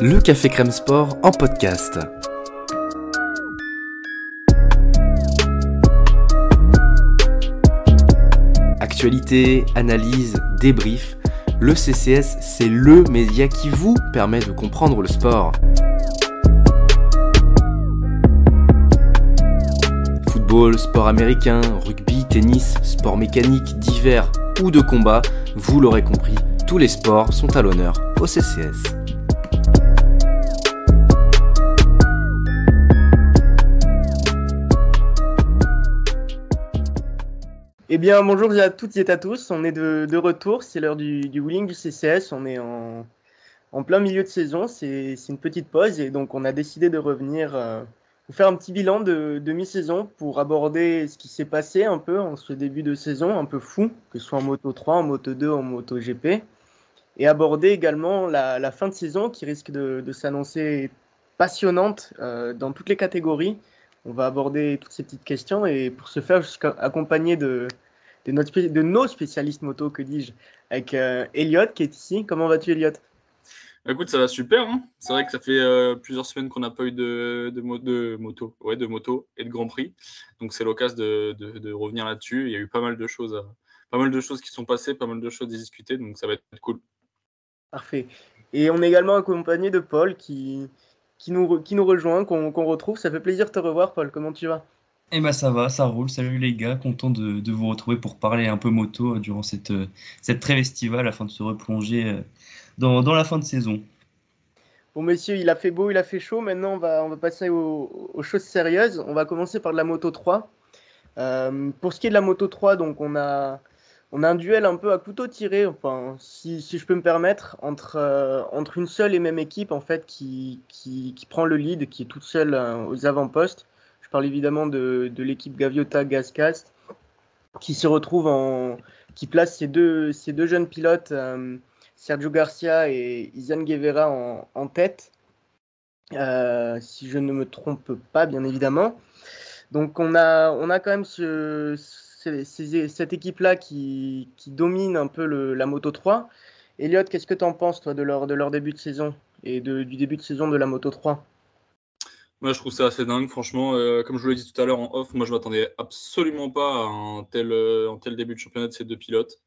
Le Café Crème Sport en podcast. Actualité, analyse, débrief. Le CCS, c'est le média qui vous permet de comprendre le sport. Football, sport américain, rugby, tennis, sport mécanique, divers ou de combat, vous l'aurez compris, tous les sports sont à l'honneur au CCS. Eh bien, bonjour à toutes et à tous. On est de, retour. C'est l'heure du, du wheeling du CCS. On est en, plein milieu de saison. C'est une petite pause et donc on a décidé de revenir euh, faire un petit bilan de, de mi-saison pour aborder ce qui s'est passé un peu en ce début de saison, un peu fou, que ce soit en Moto 3, en Moto 2, en Moto GP, et aborder également la, fin de saison qui risque de, s'annoncer passionnante euh, dans toutes les catégories. On va aborder toutes ces petites questions et pour ce faire, je suis accompagné de, de, nos spécialistes moto, que dis-je, avec euh, Elliot qui est ici. Comment vas-tu, Elliot Écoute, ça va super. Hein. c'est vrai que ça fait euh, plusieurs semaines qu'on n'a pas eu de, de, moto, ouais, de moto et de Grand Prix. Donc c'est l'occasion de, de, revenir là-dessus. Il y a eu pas mal de choses, pas mal de choses qui sont passées, pas mal de choses à discuter. Donc ça va être cool. Parfait. Et on est également accompagné de Paul qui, qui, nous, qui nous rejoint, qu'on retrouve. Ça fait plaisir de te revoir, Paul. Comment tu vas? Eh ben ça va, ça roule. Salut les gars, content de, de vous retrouver pour parler un peu moto euh, durant cette, cette trêve estivale afin de se replonger dans, dans, la fin de saison. Bon, messieurs, il a fait beau, il a fait chaud. Maintenant, on va, on va passer aux, aux choses sérieuses. On va commencer par de la Moto 3. Euh, pour ce qui est de la Moto 3, donc on a, on a un duel un peu à couteau tiré, enfin, si, je peux me permettre, entre, euh, entre une seule et même équipe en fait qui, qui, prend le lead, qui est toute seule euh, aux avant-postes. Je parle évidemment de, de l'équipe Gaviota Gascast, qui se retrouve en, qui place ces deux, ces deux jeunes pilotes. Sergio Garcia et Izan Guevara en, tête, euh, si je ne me trompe pas, bien évidemment. Donc on a, on a quand même ce, cette équipe-là qui, domine un peu la Moto 3. Elliot, qu'est-ce que tu en penses, toi, de leur, début de saison et du début de saison de la Moto 3 moi, je trouve ça assez dingue, franchement. Euh, comme je vous l'ai dit tout à l'heure en off, moi, je m'attendais absolument pas à un tel, euh, début de championnat de ces deux pilotes.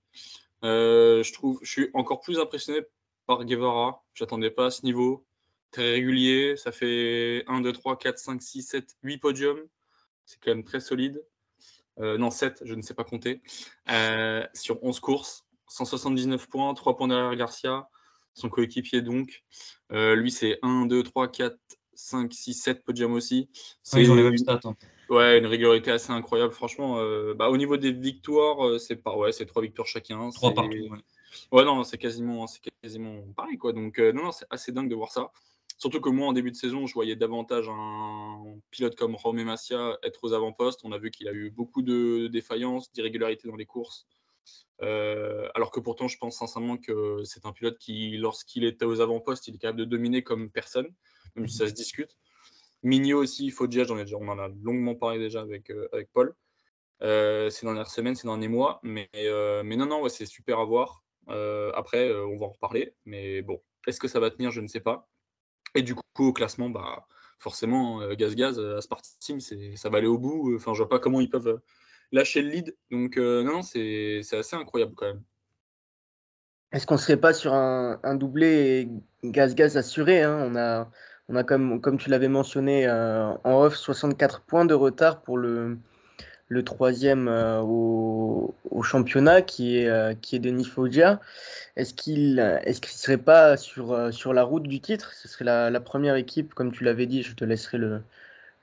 Euh, je trouve, je suis encore plus impressionné par Guevara. J'attendais pas à ce niveau. Très régulier. Ça fait 1, 2, 3, 4, 5, 6, 7, 8 podiums. C'est quand même très solide. Euh, non, 7, je ne sais pas compter. Euh, sur 11 courses, 179 points, 3 points derrière Garcia, son coéquipier donc. lui, c'est 1, 2, 3, 4, 5, 6, 7 podiums aussi. C'est ils ont les mêmes stats. Hein. Ouais, une régularité assez incroyable. Franchement, euh, bah, au niveau des victoires, euh, c'est pas, ouais, c'est trois victoires chacun. Trois partout. Ouais. non, c'est quasiment, c'est quasiment pareil, quoi. Donc, euh, non, non, c'est assez dingue de voir ça. Surtout que moi, en début de saison, je voyais davantage un pilote comme Romé Massia être aux avant-postes. On a vu qu'il a eu beaucoup de défaillances, d'irrégularités dans les courses. alors que pourtant, je pense sincèrement que c'est un pilote qui, lorsqu'il était aux avant-postes, il est capable de dominer comme personne, même si ça se discute. Migno aussi, il j'en ai déjà, on en a longuement parlé déjà avec, euh, avec Paul euh, ces dernières semaines, ces derniers mois. Mais, euh, non, non, c'est super à voir. après, on va en reparler. Mais bon, est-ce que ça va tenir Je ne sais pas. Et du coup, au classement, bah, forcément, Gaz Gaz, à Team, ça va aller au bout. Enfin, je vois pas comment ils peuvent lâcher le lead. Donc, non, c'est assez incroyable quand même. Est-ce qu'on serait pas sur un, doublé Gaz-Gaz assuré hein? On a comme, tu l'avais mentionné euh, en off 64 points de retard pour le, le troisième euh, au, championnat qui est, euh, qui est Denis Foggia. Est-ce qu'il ne serait pas sur, sur la route du titre? Ce serait la, première équipe, comme tu l'avais dit, je te laisserai le,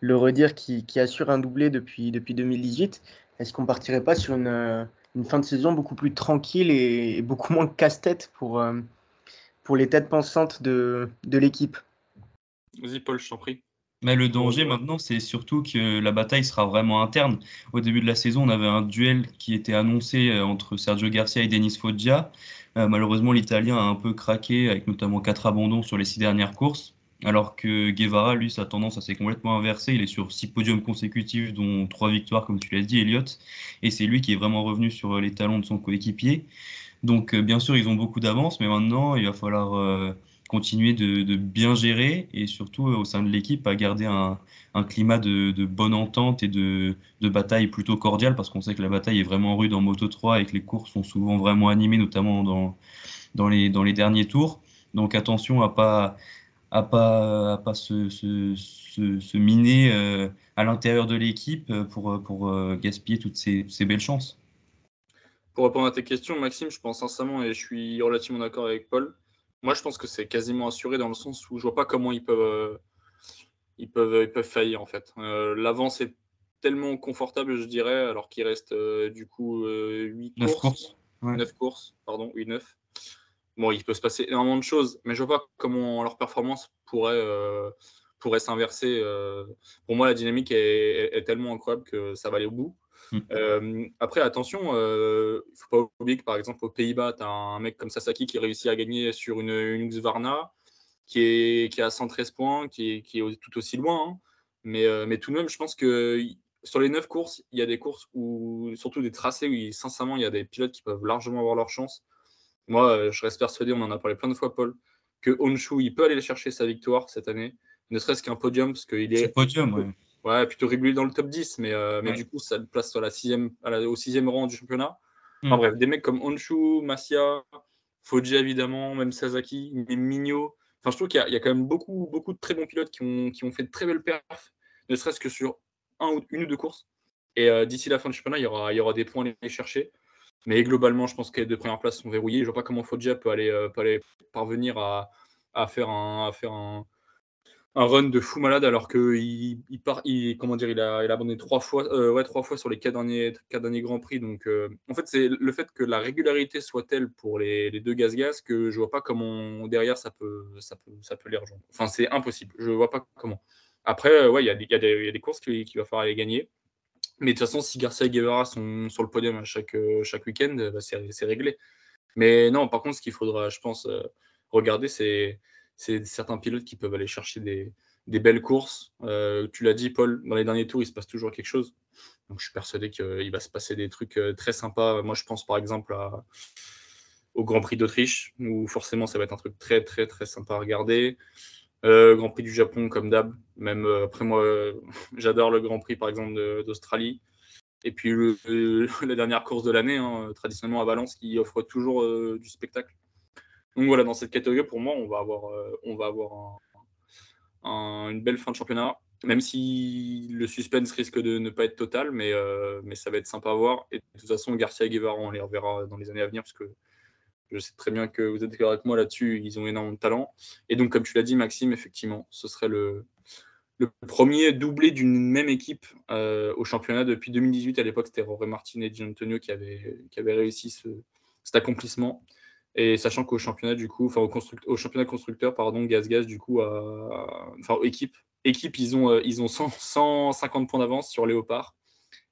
le redire, qui, qui, assure un doublé depuis, depuis 2018. Est-ce qu'on partirait pas sur une, une, fin de saison beaucoup plus tranquille et, et beaucoup moins casse-tête pour, pour les têtes pensantes de, de l'équipe? Vas-y, Paul, je t'en prie. Mais le danger maintenant, c'est surtout que la bataille sera vraiment interne. Au début de la saison, on avait un duel qui était annoncé euh, entre Sergio Garcia et Denis Foggia. Euh, malheureusement, l'Italien a un peu craqué, avec notamment quatre abandons sur les six dernières courses. Alors que Guevara, lui, sa tendance s'est complètement inversée. Il est sur six podiums consécutifs, dont trois victoires, comme tu l'as dit, Elliott. Et c'est lui qui est vraiment revenu sur les talons de son coéquipier. Donc, euh, bien sûr, ils ont beaucoup d'avance, mais maintenant, il va falloir continuer de, bien gérer et surtout au sein de l'équipe à garder un, climat de, bonne entente et de, bataille plutôt cordiale parce qu'on sait que la bataille est vraiment rude en Moto 3 et que les courses sont souvent vraiment animées, notamment dans, dans, les, derniers tours. Donc attention à pas à pas, à pas se, miner euh, à l'intérieur de l'équipe pour, pour euh, gaspiller toutes ces belles chances. Pour répondre à tes questions, Maxime, je pense sincèrement et je suis relativement d'accord avec Paul. Moi, je pense que c'est quasiment assuré dans le sens où je vois pas comment ils peuvent, euh, ils peuvent, ils peuvent faillir en fait. Euh, L'avance est tellement confortable, je dirais, alors qu'il reste euh, du coup 8 courses. 9 courses, pardon, oui, 9. Bon, il peut se passer énormément de choses, mais je vois pas comment leur performance pourrait, pourrait s'inverser. pour moi, la dynamique est, est, tellement incroyable que ça va aller au bout. Euh, après, attention, il euh, ne faut pas oublier que par exemple aux Pays-Bas, tu as un mec comme Sasaki qui réussit à gagner sur une, une Varna, qui est, qui a 113 points, qui est, qui est tout aussi loin. Hein. Mais, euh, mais tout de même, je pense que sur les 9 courses, il y a des courses où, surtout des tracés où, sincèrement, il y a des pilotes qui peuvent largement avoir leur chance. Moi, je reste persuadé, on en a parlé plein de fois, Paul, que Honshu, il peut aller chercher sa victoire cette année, ne serait-ce qu'un podium, parce qu'il est. podium. Ouais, plutôt régulier dans le top 10, mais, euh, mais du coup, ça le place la sixième, au sixième rang du championnat. Enfin mm. bref, des mecs comme Honshu, Masia, Foji évidemment, même Sasaki, Migno. Enfin, je trouve qu'il y, y, a quand même beaucoup, beaucoup de très bons pilotes qui ont, qui ont fait de très belles perfs, ne serait-ce que sur un ou, une ou deux courses. Et euh, d'ici la fin du championnat, il y, aura, il y aura des points à aller chercher. Mais globalement, je pense que les deux premières places sont verrouillées. Je ne vois pas comment Foggia peut aller, euh, peut aller parvenir à, à, faire un, à faire un, un run de fou malade alors qu'il il part, il, comment dire, il a, a abandonné trois fois, euh, ouais, trois fois sur les quatre derniers, quatre derniers grands prix. Donc, euh, en fait, c'est le fait que la régularité soit telle pour les, les deux gaz-gaz que je vois pas comment derrière ça peut, ça peut, ça peut les rejoindre. Enfin, c'est impossible. Je vois pas comment. Après, euh, ouais, il y, a des, courses qu'il va falloir aller gagner. Mais de toute façon, si Garcia et Guevara sont sur le podium à chaque, chaque week-end, bah, c'est réglé. Mais non, par contre, ce qu'il faudra, je pense, regarder, c'est c'est certains pilotes qui peuvent aller chercher des, belles courses. Euh, tu l'as dit, Paul, dans les derniers tours, il se passe toujours quelque chose. Donc, je suis persuadé qu'il va se passer des trucs euh, très sympas. Moi, je pense par exemple au Grand Prix d'Autriche, où forcément, ça va être un truc très, très, très sympa à regarder. Euh, Grand Prix du Japon, comme d'hab. Même après, moi, j'adore le Grand Prix, par exemple, d'Australie. Et puis, la dernière course de l'année, hein, traditionnellement à Valence, qui offre toujours du spectacle. Donc voilà, dans cette catégorie, pour moi, on va avoir, euh, une belle fin de championnat, même si le suspense risque de ne pas être total, mais, euh, ça va être sympa à voir. Et de toute façon, Garcia et Guevara, on les reverra dans les années à venir, parce que je sais très bien que vous êtes d'accord avec moi là-dessus, ils ont énormément de talent. Et donc, comme tu l'as dit, Maxime, effectivement, ce serait le, premier doublé d'une même équipe euh, au championnat depuis 2018. À l'époque, c'était Roré Martinez et Antonio qui avaient, qui avaient réussi cet accomplissement. Et sachant qu'au championnat, du coup, enfin au, au, championnat constructeur, pardon, Gaz Gaz, du coup, enfin équipe, équipe, ils ont, euh, ils ont 150 points d'avance sur Léopard.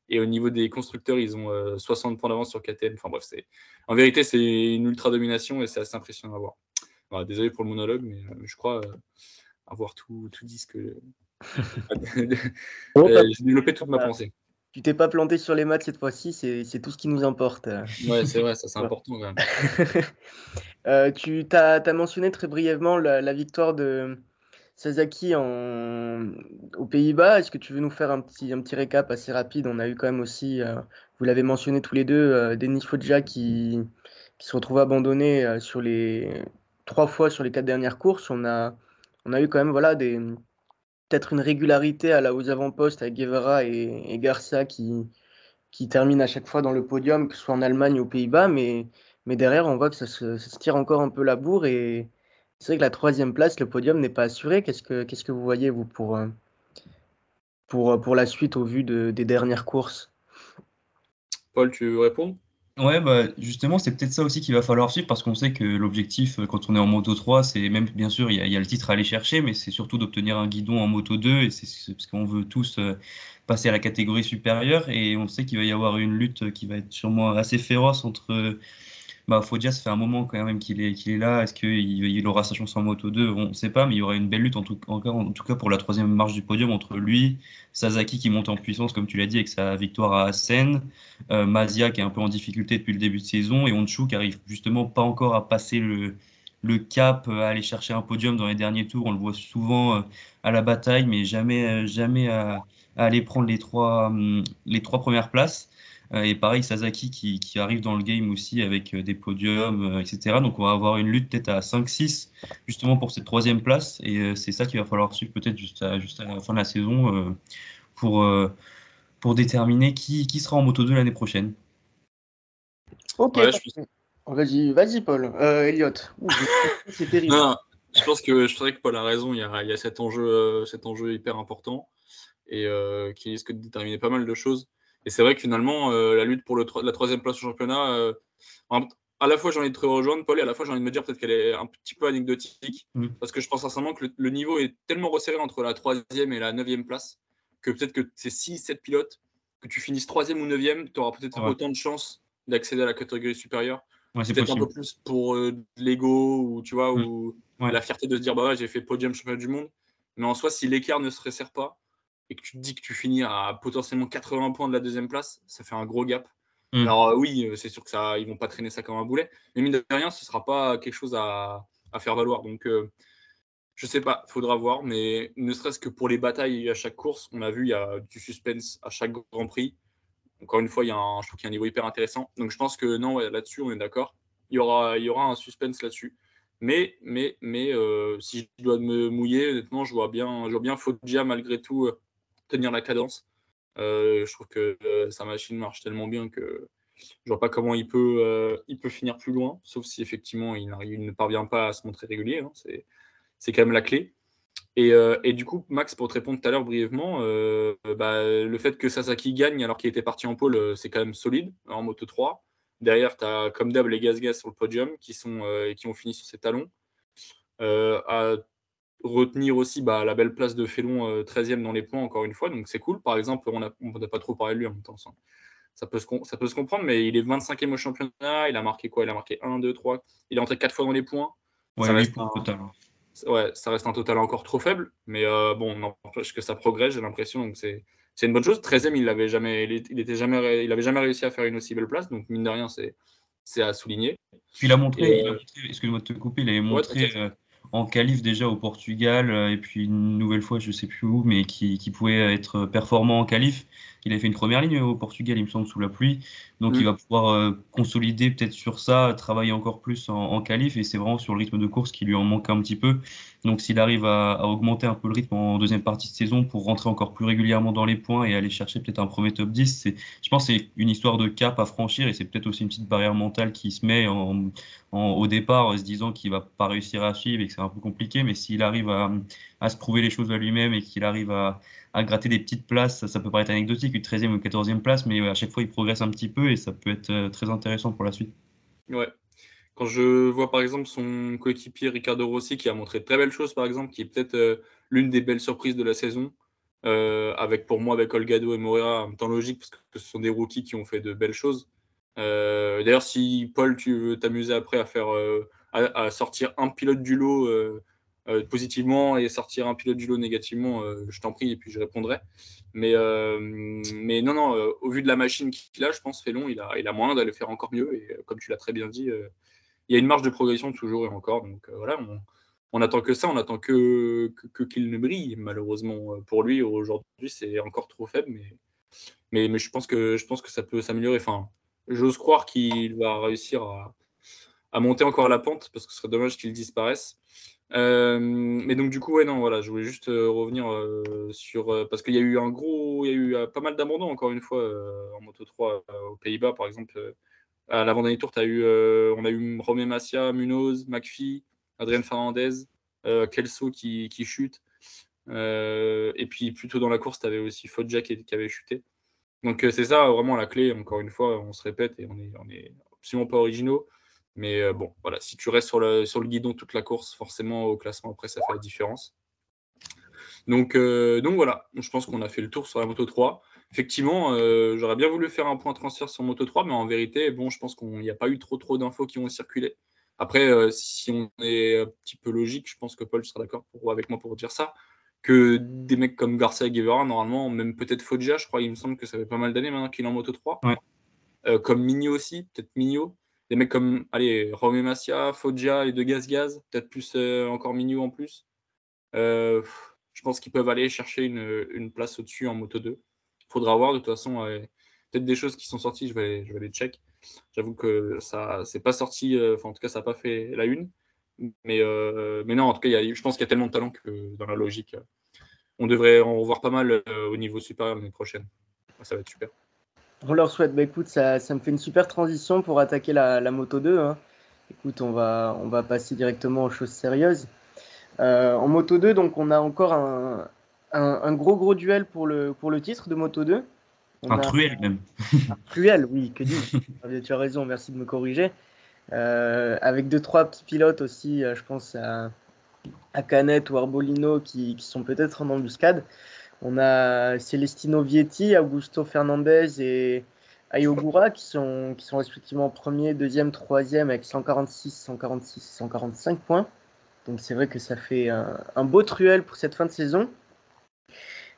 Et au niveau des constructeurs, ils ont 60 euh, points d'avance sur KTM. Enfin bref, c'est en vérité, c'est une ultra domination et c'est assez impressionnant à voir. désolé pour le monologue, mais euh, je crois avoir tout, tout dit ce que. J'ai développé toute ma pensée tu t'es pas planté sur les maths cette fois-ci, c'est tout ce qui nous importe. Ouais, c'est vrai, ça c'est important quand même. Euh, tu as, mentionné très brièvement la, victoire de Sasaki en, aux Pays-Bas. Est-ce que tu veux nous faire un petit, un petit récap assez rapide? On a eu quand même aussi, euh, vous l'avez mentionné tous les deux, euh, Denis Foggia qui, qui se retrouve abandonné sur les trois fois sur les quatre dernières courses. On a, on a eu quand même voilà, des, peut-être une régularité à la, aux avant-postes avec Guevara et, Garcia qui, qui terminent à chaque fois dans le podium, que ce soit en Allemagne ou aux Pays-Bas, mais, mais derrière, on voit que ça se, tire encore un peu la bourre et c'est vrai que la troisième place, le podium n'est pas assuré. Qu'est-ce que, qu'est-ce que vous voyez, vous, pour, euh, pour, pour la suite au vu de, des dernières courses? Paul, tu veux répondre? Ouais, bah, justement, c'est peut-être ça aussi qu'il va falloir suivre parce qu'on sait que l'objectif, euh, quand on est en Moto 3, c'est même, bien sûr, il y, a, le titre à aller chercher, mais c'est surtout d'obtenir un guidon en Moto 2 et c'est parce qu'on veut tous euh, passer à la catégorie supérieure et on sait qu'il va y avoir une lutte qui va être sûrement assez féroce entre bah, Foggia, ça fait un moment quand même qu'il est, là. Est-ce qu'il il aura sa chance en moto 2 On ne sait pas, mais il y aura une belle lutte en tout, cas pour la troisième marche du podium entre lui, Sasaki qui monte en puissance, comme tu l'as dit, avec sa victoire à Assen, euh, Mazia qui est un peu en difficulté depuis le début de saison, et Honshu qui arrive justement pas encore à passer le, cap à aller chercher un podium dans les derniers tours. On le voit souvent à la bataille, mais jamais, jamais à, aller prendre les trois, hum, les trois premières places. Et pareil, Sasaki qui, qui, arrive dans le game aussi avec des podiums, etc. Donc on va avoir une lutte peut-être à 5-6 justement pour cette troisième place. Et c'est ça qu'il va falloir suivre peut-être juste à, juste à la fin de la saison pour, pour déterminer qui, qui sera en Moto 2 l'année prochaine. Ok, vas-y, vas-y Paul. Euh, Elliot. C'est terrible. Non, je pense que je que Paul a raison. Il y a, il y a cet, enjeu, euh, cet enjeu hyper important et euh, qui risque de déterminer pas mal de choses. Et c'est vrai que finalement, euh, la lutte pour le, la troisième place au championnat, à la fois j'ai envie de te rejoindre, Paul, et à la fois j'ai envie de me dire peut-être qu'elle est un petit peu anecdotique, mm. parce que je pense sincèrement que le, niveau est tellement resserré entre la troisième et la neuvième place que peut-être que c'est 6-7 pilotes, que tu finisses troisième ou neuvième, tu auras peut-être autant de chances d'accéder à la catégorie supérieure. c'est peut-être un peu plus pour euh, l'ego ou tu vois, ou mm. la fierté de se dire bah j'ai fait podium championnat du monde. Mais en soi, si l'écart ne se resserre pas et que tu te dis que tu finis à potentiellement 80 points de la deuxième place, ça fait un gros gap. Mm. Alors euh, oui, euh, c'est sûr que ça, ils vont pas traîner ça comme un boulet, mais mine de rien, ce sera pas quelque chose à, faire valoir. Donc je sais pas, faudra voir, mais ne serait-ce que pour les batailles à chaque course, on a vu, il y a du suspense à chaque Grand Prix. Encore une fois, il y a un, je trouve qu'il y a un niveau hyper intéressant. Donc je pense que non, là-dessus, on est d'accord. Il y aura, il y aura un suspense là-dessus. Mais, mais, mais euh, si je dois me mouiller, honnêtement, je vois bien, je vois bien Foggia malgré tout euh, tenir la cadence. Euh, je trouve que sa machine marche tellement bien que je vois pas comment il peut, il peut finir plus loin, sauf si effectivement il, ne parvient pas à se montrer régulier. Hein. C'est quand même la clé. Euh, et, du coup, Max, pour te répondre tout à l'heure brièvement, euh, bah, le fait que Sasaki gagne alors qu'il était parti en pôle, euh, c'est quand même solide en Moto 3. Derrière, tu as comme d'hab les Gaz-Gaz sur le podium qui, sont, qui ont fini sur ses talons. à retenir aussi bah, la belle place de Félon 13e dans les points, encore une fois. Donc c'est cool. Par exemple, on n'a pas trop parlé de lui en même temps. Ça, peut se, ça peut se comprendre, mais il est 25e au championnat. Il a marqué quoi? Il a marqué 1, 2, 3. Il est entré 4 fois dans les points. Ouais, ça reste total. Hein ouais, ça reste un total encore trop faible, mais euh, bon, n'empêche que ça progresse, j'ai l'impression, donc c'est c'est une bonne chose. 13e, il avait jamais, il, était jamais, il avait jamais réussi à faire une aussi belle place, donc mine de rien, c'est à souligner. Puis il a montré, euh, excuse-moi de te couper, il avait montré euh, en qualif déjà au Portugal, et puis une nouvelle fois, je sais plus où, mais qui, qui pouvait être performant en qualif. Il a fait une première ligne au Portugal, il me semble, sous la pluie. Donc il mm. va pouvoir euh, consolider peut-être sur ça, travailler encore plus en, en qualif. Et c'est vraiment sur le rythme de course qui lui en manque un petit peu. Donc s'il arrive à, augmenter un peu le rythme en deuxième partie de saison pour rentrer encore plus régulièrement dans les points et aller chercher peut-être un premier top 10, je pense que c'est une histoire de cap à franchir. Et c'est peut-être aussi une petite barrière mentale qui se met en, au départ, se disant qu'il va pas réussir à suivre et que c'est un peu compliqué. Mais s'il arrive à, à se prouver les choses à lui-même et qu'il arrive à gratter des petites places. Ça, peut paraître anecdotique, une 13e ou 14e place, mais à chaque fois, il progresse un petit peu et ça peut être euh, très intéressant pour la suite. Ouais. Quand je vois par exemple son coéquipier Ricardo Rossi qui a montré de très belles choses, par exemple, qui est peut-être euh, l'une des belles surprises de la saison, euh, avec pour moi avec Olgado et Moreira en même temps logique parce que ce sont des rookies qui ont fait de belles choses. D'ailleurs, si Paul, tu veux t'amuser après à faire à, sortir un pilote du lot euh, positivement et sortir un pilote du lot négativement, euh, je t'en prie et puis je répondrai. Mais, euh, non, non, au vu de la machine qu'il a, je pense, Félon, il a, il a moyen d'aller faire encore mieux. Et comme tu l'as très bien dit, il y a une marge de progression toujours et encore. Donc voilà, on, on attend que ça, on attend que, que, qu'il ne brille. Malheureusement pour lui, aujourd'hui, c'est encore trop faible. Mais, mais, mais, je, pense que, je pense que ça peut s'améliorer. Enfin, j'ose croire qu'il va réussir à, à monter encore la pente parce que ce serait dommage qu'il disparaisse. Euh, mais donc du coup, non, voilà, je voulais juste euh, revenir euh, sur parce qu'il y a eu un gros, il y a eu pas mal d'abandons encore une fois en Moto 3 aux Pays-Bas, par exemple. à l'avant-dernier tour, as eu, on a eu Romé Massia, Munoz, McPhee, Adrien Fernandez, Kelso qui, qui chute. et puis plutôt dans la course, tu avais aussi qui, qui, avait chuté. Donc c'est ça vraiment la clé, encore une fois, on se répète et on est, on est absolument pas originaux. Mais euh, bon, voilà, si tu restes sur le, sur le guidon toute la course, forcément au classement après, ça fait la différence. Donc, euh, donc voilà, je pense qu'on a fait le tour sur la Moto 3. Effectivement, euh, j'aurais bien voulu faire un point transfert sur Moto 3, mais en vérité, bon, je pense qu'il n'y a pas eu trop trop d'infos qui ont circulé. Après, si on est un petit peu logique, je pense que Paul sera d'accord avec moi pour dire ça, que des mecs comme Garcia et Guevara, normalement, même peut-être Foggia, je crois, il me semble que ça fait pas mal d'années maintenant qu'il est en Moto 3. comme Migno aussi, peut-être Migno. Des mecs comme allez, Romé Massia, Foggia et De Gaz Gaz, peut-être plus encore Mignou en plus. je pense qu'ils peuvent aller chercher une, une place au-dessus en Moto 2. Il faudra voir de toute façon peut-être des choses qui sont sorties, je vais, je vais les check. J'avoue que ça c'est pas sorti, enfin en tout cas ça n'a pas fait la une. Mais, mais non, en tout cas, je pense qu'il y a tellement de talent que dans la logique, on devrait en revoir pas mal au niveau supérieur l'année prochaine. Ça va être super. On leur souhaite. Bah, écoute, ça, ça, me fait une super transition pour attaquer la, la Moto 2. Hein. Écoute, on va, on va passer directement aux choses sérieuses. Euh, en Moto 2, donc, on a encore un, un, gros, gros duel pour le, pour le titre de Moto 2. un truel, même. Un truel, oui, que dis-je Tu as raison, merci de me corriger. Euh, avec deux, trois petits pilotes aussi, euh, je pense à, à Canet ou Arbolino qui, qui sont peut-être en embuscade. On a Celestino Vietti, Augusto Fernandez et Ayogura qui sont, qui sont respectivement premier, deuxième, troisième avec 146, 146, 145 points. Donc c'est vrai que ça fait un, beau truel pour cette fin de saison.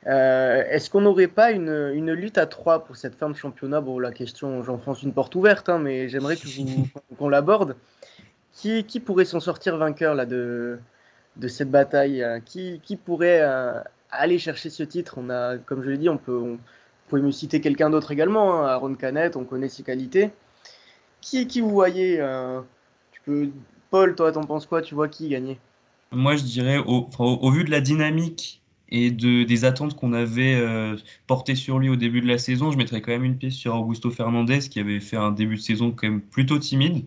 Euh, est-ce qu'on n'aurait pas une, une, lutte à trois pour cette fin de championnat? Bon, la question, j'enfonce une porte ouverte, hein, mais j'aimerais qu'on l'aborde. Qui, qui, pourrait s'en sortir vainqueur là, de, de cette bataille qui, qui, pourrait euh, aller chercher ce titre. On a, comme je l'ai dit, on peut, on, peut me citer quelqu'un d'autre également. Hein, Aaron Canet, on connaît ses qualités. Qui, qui vous voyez euh, tu peux, Paul, toi, t'en penses quoi? Tu vois qui gagner? Moi, je dirais, au, au, vu de la dynamique et de, des attentes qu'on avait euh, portées sur lui au début de la saison, je mettrais quand même une pièce sur Augusto Fernandez qui avait fait un début de saison quand même plutôt timide.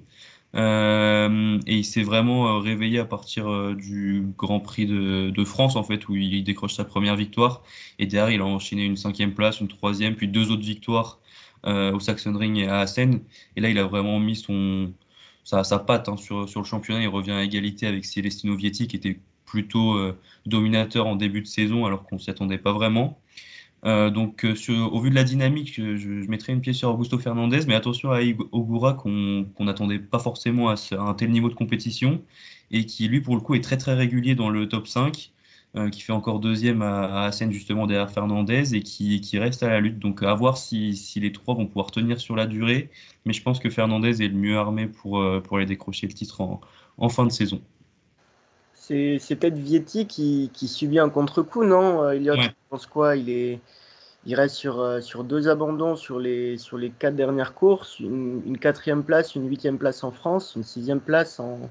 Euh, et il s'est vraiment euh, réveillé à partir euh, du Grand Prix de, France, en fait, où il décroche sa première victoire. Et derrière, il a enchaîné une cinquième place, une troisième, puis deux autres victoires au Ring et à Assen. Et là, il a vraiment mis son, sa, sa patte hein, sur, sur le championnat. Il revient à égalité avec Celestino Vietti, qui était plutôt dominateur en début de saison, alors qu'on ne s'y attendait pas vraiment. Euh, donc, euh, au vu de la dynamique, je, mettrais une pièce sur Augusto Fernandez, mais attention à Ogura qu'on n'attendait pas forcément à, un tel niveau de compétition et qui, lui, pour le coup, est très très régulier dans le top 5, euh, qui fait encore deuxième à, à justement derrière Fernandez et qui, reste à la lutte. Donc, à voir si, les trois vont pouvoir tenir sur la durée, mais je pense que Fernandez est le mieux armé pour, pour aller décrocher le titre en fin de saison. C'est peut-être Vietti qui, qui, subit un contre-coup, non ouais. pense quoi? Il est il reste sur, euh, sur deux abandons sur les, sur les quatre dernières courses, une, quatrième place, une huitième place en France, une sixième place en,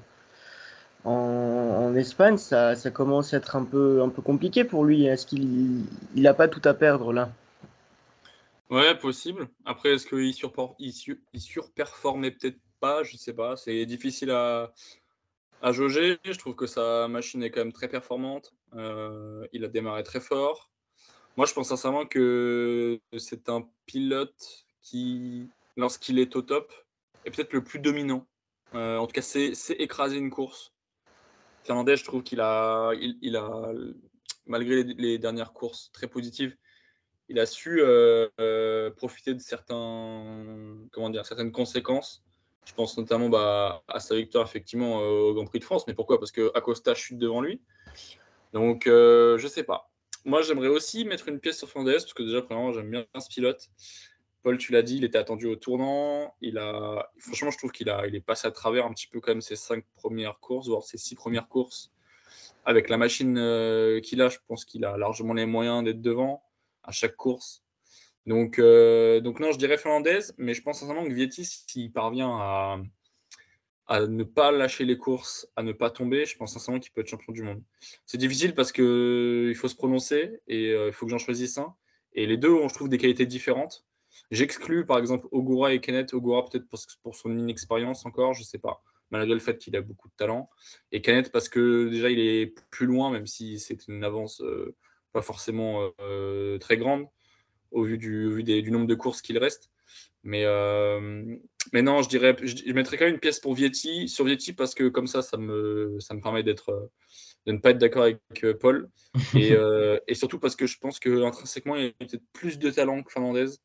en, Espagne. Ça, ça, commence à être un peu, un peu compliqué pour lui. Est-ce qu'il n'a pas tout à perdre là? Ouais, possible. Après, est-ce qu'il il, il surperformait peut-être pas? Je sais pas. C'est difficile à, à jauger. Je trouve que sa machine est quand même très performante. Euh, il a démarré très fort. Moi, je pense sincèrement que c'est un pilote qui, lorsqu'il est au top, est peut-être le plus dominant. Euh, en tout cas, c'est écraser une course. Fernandez, je trouve qu'il a, il, a, malgré les, dernières courses très positives, il a su euh, profiter de certains, comment dire, certaines conséquences. Je pense notamment bah, à sa victoire effectivement au Grand Prix de France. Mais pourquoi? Parce que Acosta chute devant lui. Donc, je ne sais pas. Moi, j'aimerais aussi mettre une pièce sur Fernandez, parce que déjà, premièrement, j'aime bien ce pilote. Paul, tu l'as dit, il était attendu au tournant. Il a, franchement, je trouve qu'il a, il est passé à travers un petit peu quand même ses cinq premières courses, voire ses six premières courses. Avec la machine euh, qu'il a, je pense qu'il a largement les moyens d'être devant à chaque course. Donc, euh, donc non, je dirais Fernandez, mais je pense sincèrement que Vietti, s'il parvient à, ne pas lâcher les courses, à ne pas tomber, je pense sincèrement qu'il peut être champion du monde. C'est difficile parce qu'il euh, faut se prononcer et euh, il faut que j'en choisisse un. Et les deux ont, je trouve, des qualités différentes. J'exclus par exemple Ogura et Kenneth. Ogura peut-être pour, son inexpérience encore, je ne sais pas, malgré le fait qu'il a beaucoup de talent. Et Kenneth parce que déjà il est plus loin, même si c'est une avance pas forcément très grande au vu, du, au vu du nombre de courses qu'il reste. Mais, euh, mais non, je dirais, je, mettrais quand même une pièce pour Vietti, sur Vietti, parce que comme ça, ça me, ça me permet d'être, de ne pas être d'accord avec euh, Paul. Et, euh, et, surtout parce que je pense qu'intrinsèquement, il y a peut-être plus de talent que Fernandez.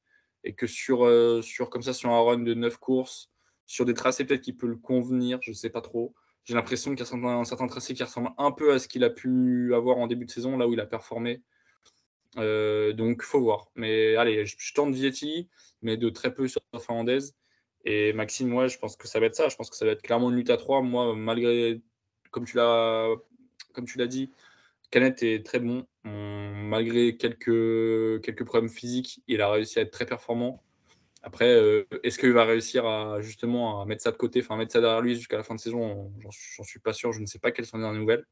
Et que sur, sur comme ça, sur un run de 9 courses, sur des tracés peut-être qui peut le convenir, je ne sais pas trop. J'ai l'impression qu'il y a un certain tracé qui ressemble un peu à ce qu'il a pu avoir en début de saison, là où il a performé. Euh, donc, faut voir. Mais allez, je, tente Vietti, mais de très peu sur Fernandez. Et Maxime, moi, je pense que ça va être ça. Je pense que ça va être clairement une lutte à 3. Moi, malgré, comme tu l'as, comme tu l'as dit, Canet est très bon. malgré quelques, quelques problèmes physiques, il a réussi à être très performant. Après, euh, est-ce qu'il va réussir à justement à mettre ça de côté, enfin mettre ça derrière lui jusqu'à la fin de saison? J'en suis pas sûr. Je ne sais pas quelles sont les dernières nouvelles.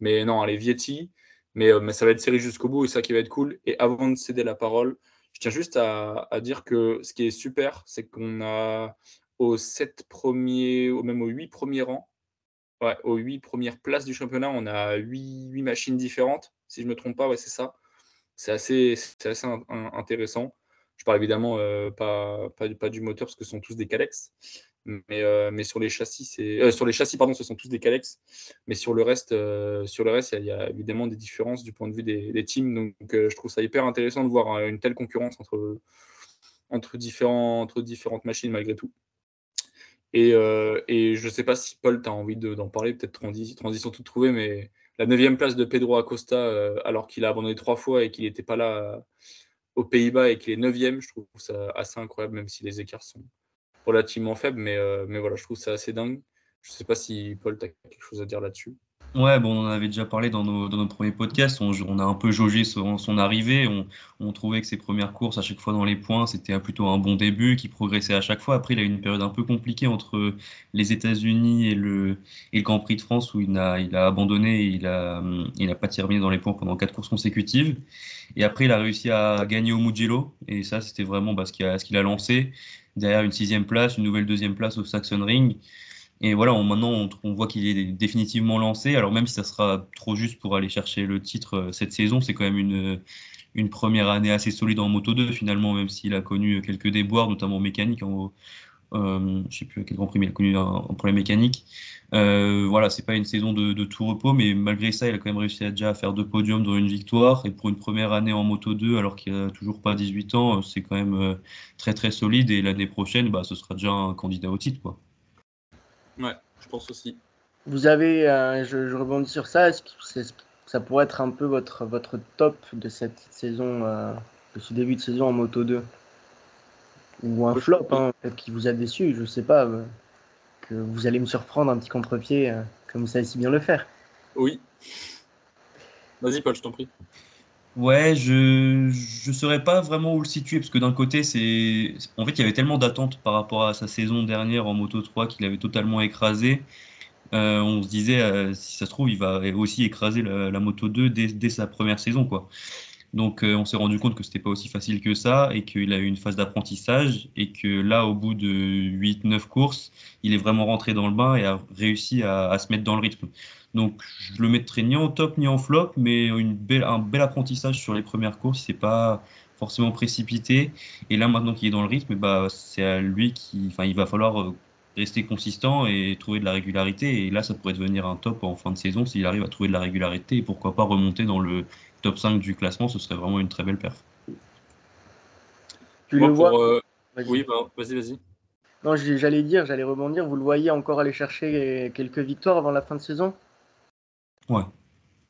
Mais non, allez, Vietti. Mais, euh, mais ça va être serré jusqu'au bout et ça qui va être cool. Et avant de céder la parole, je tiens juste à, dire que ce qui est super, c'est qu'on a aux sept premiers, ou même aux huit premiers rangs, ouais, aux huit premières places du championnat, on a huit, machines différentes. Si je ne me trompe pas, ouais, c'est ça. C'est assez, assez intéressant. Je parle évidemment euh, pas, pas, pas, du moteur parce que ce sont tous des Calex. Mais, euh, mais sur les châssis, euh, sur les châssis, pardon, ce sont tous des Calex. Mais sur le reste, euh, sur le reste, il y, a évidemment des différences du point de vue des, teams. Donc, je trouve ça hyper intéressant de voir une telle concurrence entre, entre, différentes machines malgré tout. Et, je ne sais pas si Paul, tu as envie d'en parler, peut-être transition, transition toute trouvée, mais la neuvième place de Pedro Acosta, alors qu'il a abandonné trois fois et qu'il n'était pas là aux Pays-Bas et qu'il est neuvième, je trouve ça assez incroyable, même si les écarts sont, relativement faible, mais, euh, mais voilà, je trouve ça assez dingue. Je ne sais pas si Paul, tu as quelque chose à dire là-dessus. Ouais, bon, on en avait déjà parlé dans nos, dans nos premiers podcasts. On, on, a un peu jaugé son, arrivée. On, on, trouvait que ses premières courses, à chaque fois dans les points, c'était plutôt un bon début, qui progressait à chaque fois. Après, il a eu une période un peu compliquée entre les États-Unis et le, et le Grand Prix de France où il a, il a abandonné et il n'a il pas terminé dans les points pendant quatre courses consécutives. Et après, il a réussi à gagner au Mugello. Et ça, c'était vraiment bah, ce qu'il a, qu'il a lancé derrière une sixième place, une nouvelle deuxième place au Saxon Ring. Et voilà, maintenant, on, voit qu'il est définitivement lancé. Alors même si ça sera trop juste pour aller chercher le titre euh, cette saison, c'est quand même une, une première année assez solide en Moto 2 finalement, même s'il a connu quelques déboires, notamment mécaniques. En, euh, je sais plus quel Grand Prix, mais il a connu un, problème mécanique. Euh, voilà, c'est pas une saison de, tout repos, mais malgré ça, il a quand même réussi à déjà faire deux podiums dans une victoire. Et pour une première année en Moto 2, alors qu'il a toujours pas 18 ans, c'est quand même euh, très très solide. Et l'année prochaine, bah, ce sera déjà un candidat au titre. Quoi. Ouais, je pense aussi. Vous avez, euh, je, rebondis sur ça, est-ce que ça pourrait être un peu votre, votre top de cette saison, de ce début de saison en Moto 2 ou un flop, hein, peut-être qui vous a déçu, je sais pas, euh, que vous allez me surprendre un petit contre-pied, euh, comme vous savez si bien le faire. Oui. Vas-y, Paul, je t'en prie. Ouais, je ne saurais pas vraiment où le situer, parce que d'un côté, c'est. En fait, il y avait tellement d'attentes par rapport à sa saison dernière en Moto 3 qu'il avait totalement écrasé. Euh, on se disait, si ça se trouve, il va aussi écraser la, Moto 2 dès, dès, sa première saison, quoi. Donc euh, on s'est rendu compte que c'était pas aussi facile que ça et qu'il a eu une phase d'apprentissage et que là, au bout de 8-9 courses, il est vraiment rentré dans le bain et a réussi à, se mettre dans le rythme. Donc je le mettrai ni en top ni en flop, mais un bel apprentissage sur les premières courses. C'est pas forcément précipité. Et là, maintenant qu'il est dans le rythme, bah, c'est à lui qui, il va falloir euh, rester consistant et trouver de la régularité. Et là, ça pourrait devenir un top en fin de saison s'il arrive à trouver de la régularité et pourquoi pas remonter dans le top 5 du classement, ce serait vraiment une très belle perf. Tu le vois euh, Oui, bah, vas-y, vas-y. Non, j'allais dire, j'allais rebondir. Vous le voyez encore aller chercher quelques victoires avant la fin de saison? Ouais.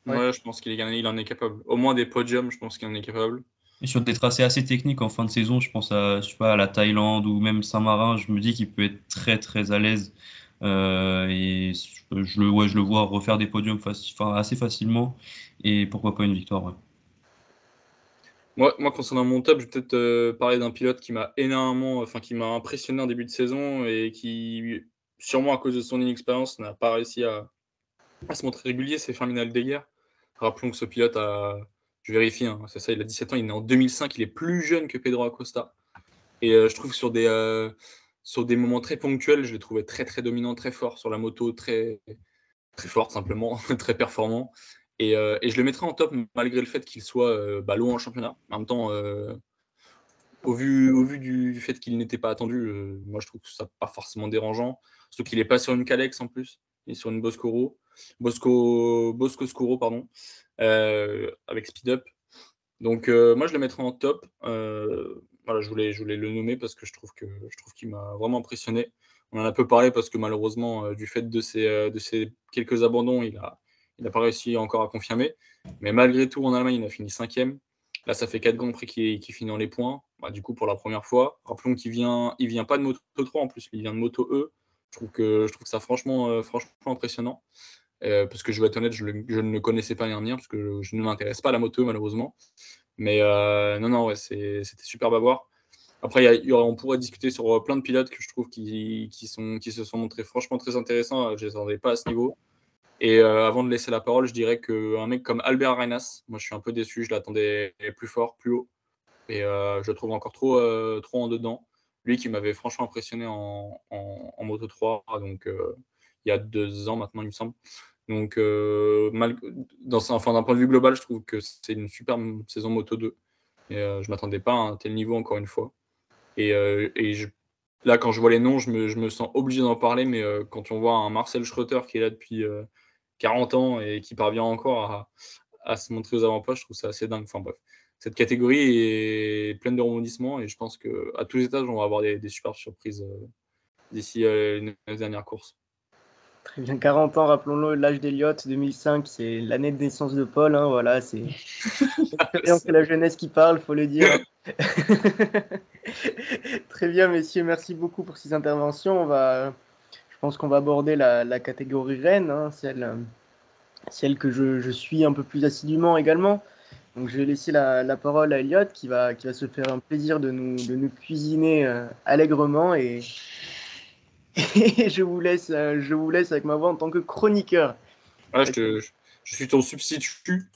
Ouais, je pense qu'il il en est capable. Au moins des podiums, je pense qu'il en est capable. Et sur des tracés assez techniques en fin de saison, je pense à, je sais pas, à la Thaïlande ou même Saint-Marin, je me dis qu'il peut être très très à l'aise. Euh, et je le, vois refaire des podiums assez facilement et pourquoi pas une victoire. Moi, moi, concernant mon top, je vais peut-être euh, parler d'un pilote qui m'a énormément, enfin qui m'a impressionné en début de saison et qui, sûrement à cause de son inexpérience, n'a pas réussi à, se montrer régulier. C'est Ferminal Deguer. Rappelons que ce pilote a, je vérifie, hein, c'est ça, il a 17 ans, il est en 2005, il est plus jeune que Pedro Acosta. Et euh, je trouve que sur des, sur des moments très ponctuels, je l'ai trouvé très très dominant, très fort sur la moto, très très fort simplement, très performant. Euh, et, je le mettrai en top malgré le fait qu'il soit euh, bah, loin en championnat. En même temps, euh, au, vu, au vu du fait qu'il n'était pas attendu, moi je trouve que ça pas forcément dérangeant. Surtout qu'il n'est pas sur une Calex en plus, il est sur une Boscoro. Bosco, Bosco Scuro, pardon, avec Speed Up. Donc moi je le mettrai en top. Voilà, je voulais, je voulais le nommer parce que je trouve que je trouve qu'il m'a vraiment impressionné. On en a peu parlé parce que malheureusement, du fait de ces, de ces quelques abandons, il il n'a pas réussi encore à confirmer. Mais malgré tout, en Allemagne, il a fini cinquième. Là, ça fait quatre grands prix qui, qui finit dans les points. bah, du coup pour la première fois. Rappelons qu'il vient, il vient pas de Moto 3 en plus, il vient de Moto E. Je trouve que, je trouve ça franchement, euh, franchement impressionnant. Euh, parce que je vais être honnête, je, je ne le connaissais pas l'année parce que je, ne m'intéresse pas à la moto malheureusement. Mais non, non, ouais, c'était super à voir. Après, y on pourrait discuter sur plein de pilotes que je trouve qui, qui, sont, qui se sont montrés franchement très intéressants. Je ne les attendais pas à ce niveau. Et euh, avant de laisser la parole, je dirais qu'un mec comme Albert Arenas, moi je suis un peu déçu, je l'attendais plus fort, plus haut. Et euh, je le trouve encore trop, euh, trop en dedans. Lui qui m'avait franchement impressionné en, en, Moto 3, donc il y a deux ans maintenant, il me semble. Donc, mal, dans, enfin, d'un point de vue global, je trouve que c'est une super saison Moto 2. Et je ne m'attendais pas à un tel niveau, encore une fois. Et, et je, là, quand je vois les noms, je me, je me sens obligé d'en parler. Mais quand on voit un Marcel Schroeter qui est là depuis 40 ans et qui parvient encore à, se montrer aux avant-postes, je trouve ça assez dingue. Enfin bref, cette catégorie est pleine de rebondissements et je pense qu'à tous les étages, on va avoir des, super surprises euh, d'ici euh, une dernière course. Très bien, 40 ans, rappelons-le, l'âge d'Eliott, 2005, c'est l'année de naissance de Paul. Hein, voilà, c'est la jeunesse qui parle, faut le dire. Très bien, messieurs, merci beaucoup pour ces interventions. On va pense qu'on va aborder la, catégorie reine, hein, celle, celle que je, suis un peu plus assidûment également. Donc je vais laisser la, parole à Elliot qui va, qui va se faire un plaisir de nous, de nous cuisiner euh, allègrement et, je, vous laisse, euh, je vous laisse avec ma voix en tant que chroniqueur. Ah, je, suis ton substitut.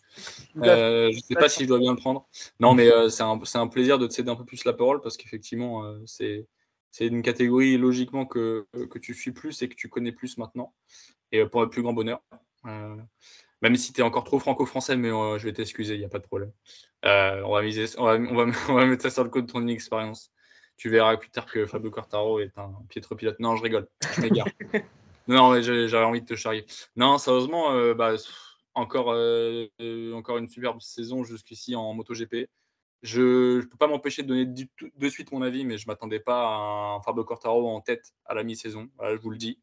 Euh, je ne sais pas si je dois bien le prendre. Non, mais c'est un, un, plaisir de te céder un peu plus la parole parce qu'effectivement, c'est c'est une catégorie logiquement que, que, tu suis plus et que tu connais plus maintenant. Et euh, pour le plus grand bonheur. Euh, même si tu es encore trop franco-français, mais euh, je vais t'excuser, il n'y a pas de problème. on, va miser, on, va, on, va, mettre ça sur le code de ton expérience. Tu verras plus tard que Fabio Quartaro est un piètre pilote. Non, je rigole, je non, j'avais envie de te charrier. Non, sérieusement, bah, encore, encore une superbe saison jusqu'ici en MotoGP. Je ne peux pas m'empêcher de donner de, suite mon avis, mais je ne m'attendais pas à un Fabio Cortaro en tête à la mi-saison, je vous le dis.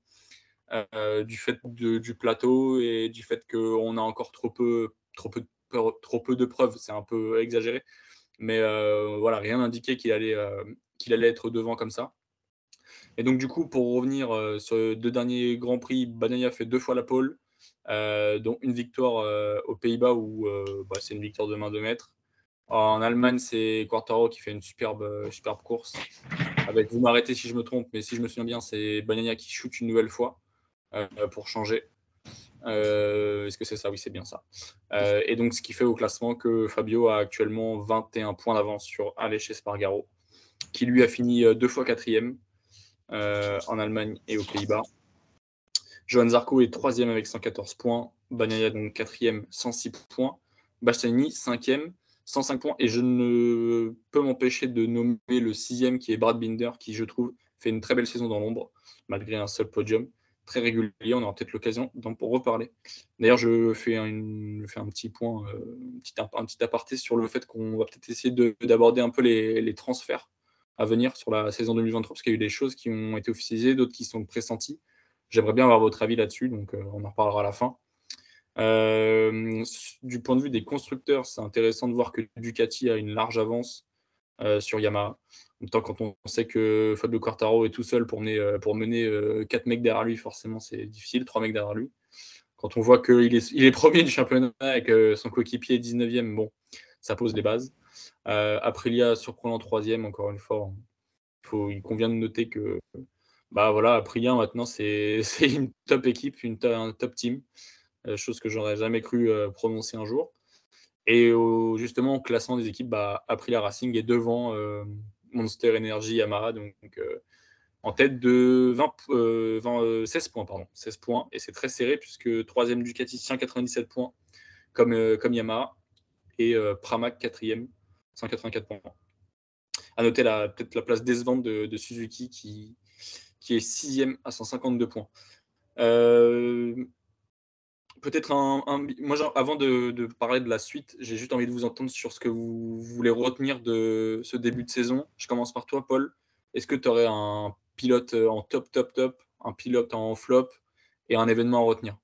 Euh, du fait du plateau et du fait qu'on a encore trop peu, trop peu, trop peu de preuves, c'est un peu exagéré. Mais euh, voilà, rien n'indiquait qu'il allait, euh, qu'il allait être devant comme ça. Et donc, du coup, pour revenir sur les deux derniers Grands Prix, Banaya fait deux fois la pole, dont une victoire aux Pays-Bas où bah, c'est une victoire de main de maître. En Allemagne, c'est Quartaro qui fait une superbe, euh, superbe course. Avec, vous m'arrêtez si je me trompe, mais si je me souviens bien, c'est Banania qui shoot une nouvelle fois euh, pour changer. Euh, est-ce que c'est ça? Oui, c'est bien ça. et donc, ce qui fait au classement que Fabio a actuellement 21 points d'avance sur Aleix Spargaro, qui lui a fini deux fois quatrième en Allemagne et aux Pays-Bas. Johan Zarco est troisième avec 114 points. Bagnaia donc quatrième, 106 points. Bastianini, cinquième, 105 points. Et je ne peux m'empêcher de nommer le sixième qui est Brad Binder, qui je trouve fait une très belle saison dans l'ombre, malgré un seul podium très régulier. On aura peut-être l'occasion d'en reparler. D'ailleurs, je fais un, petit point, euh, un, petit, aparté sur le fait qu'on va peut-être essayer d'aborder un peu les, transferts à venir sur la saison 2023, parce qu'il y a eu des choses qui ont été officialisées, d'autres qui sont pressenties. J'aimerais bien avoir votre avis là-dessus, donc euh, on en reparlera à la fin. Euh, du point de vue des constructeurs, c'est intéressant de voir que Ducati a une large avance euh, sur Yamaha. En même temps, quand on sait que Fabio Quartaro est tout seul pour mener, pour mener 4 mecs derrière lui, forcément c'est difficile, 3 mecs derrière lui. Quand on voit qu'il est, est premier du championnat avec son coéquipier 19e, bon, ça pose les bases. Aprilia surprenant troisième, encore une fois. Faut, il convient de noter que bah voilà, Aprilia maintenant c'est une top équipe, une un top team. Euh, chose que j'aurais jamais cru euh, prononcer un jour. Et justement, au classement des équipes, bah, Aprilia Racing est devant euh, Monster Energy Yamaha, donc, en tête de 20, 16 points. Pardon, 16 points. Et c'est très serré puisque troisième Ducati, 197 points comme, comme Yamaha. Et Pramac, quatrième, 184 points. À noter peut-être la place décevante de, Suzuki qui, qui est sixième à 152 points. Euh, peut-être un, Moi, avant de, parler de la suite, j'ai juste envie de vous entendre sur ce que vous voulez retenir de ce début de saison. Je commence par toi, Paul. Est-ce que tu aurais un pilote en top, top, top, un pilote en flop et un événement à retenir?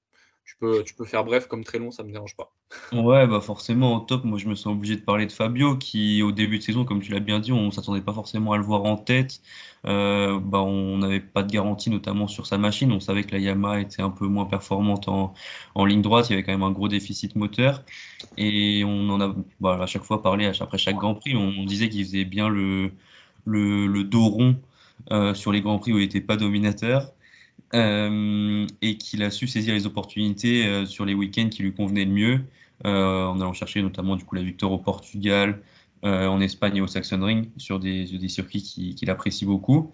Tu peux, tu peux faire bref comme très long, ça me dérange pas. Ouais, bah forcément, en top, moi je me sens obligé de parler de Fabio, qui au début de saison, comme tu l'as bien dit, on s'attendait pas forcément à le voir en tête. Euh, bah, on n'avait pas de garantie, notamment sur sa machine. On savait que la Yamaha était un peu moins performante en, en ligne droite, il y avait quand même un gros déficit moteur. Et on en a bah, à chaque fois parlé, après chaque Grand Prix, on, disait qu'il faisait bien le, le, le dos rond euh, sur les Grands Prix où il n'était pas dominateur. Euh, et qu'il a su saisir les opportunités euh, sur les week-ends qui lui convenaient le mieux, euh, en allant chercher notamment du coup la victoire au Portugal, en Espagne et au Ring sur des, circuits qu'il apprécie beaucoup.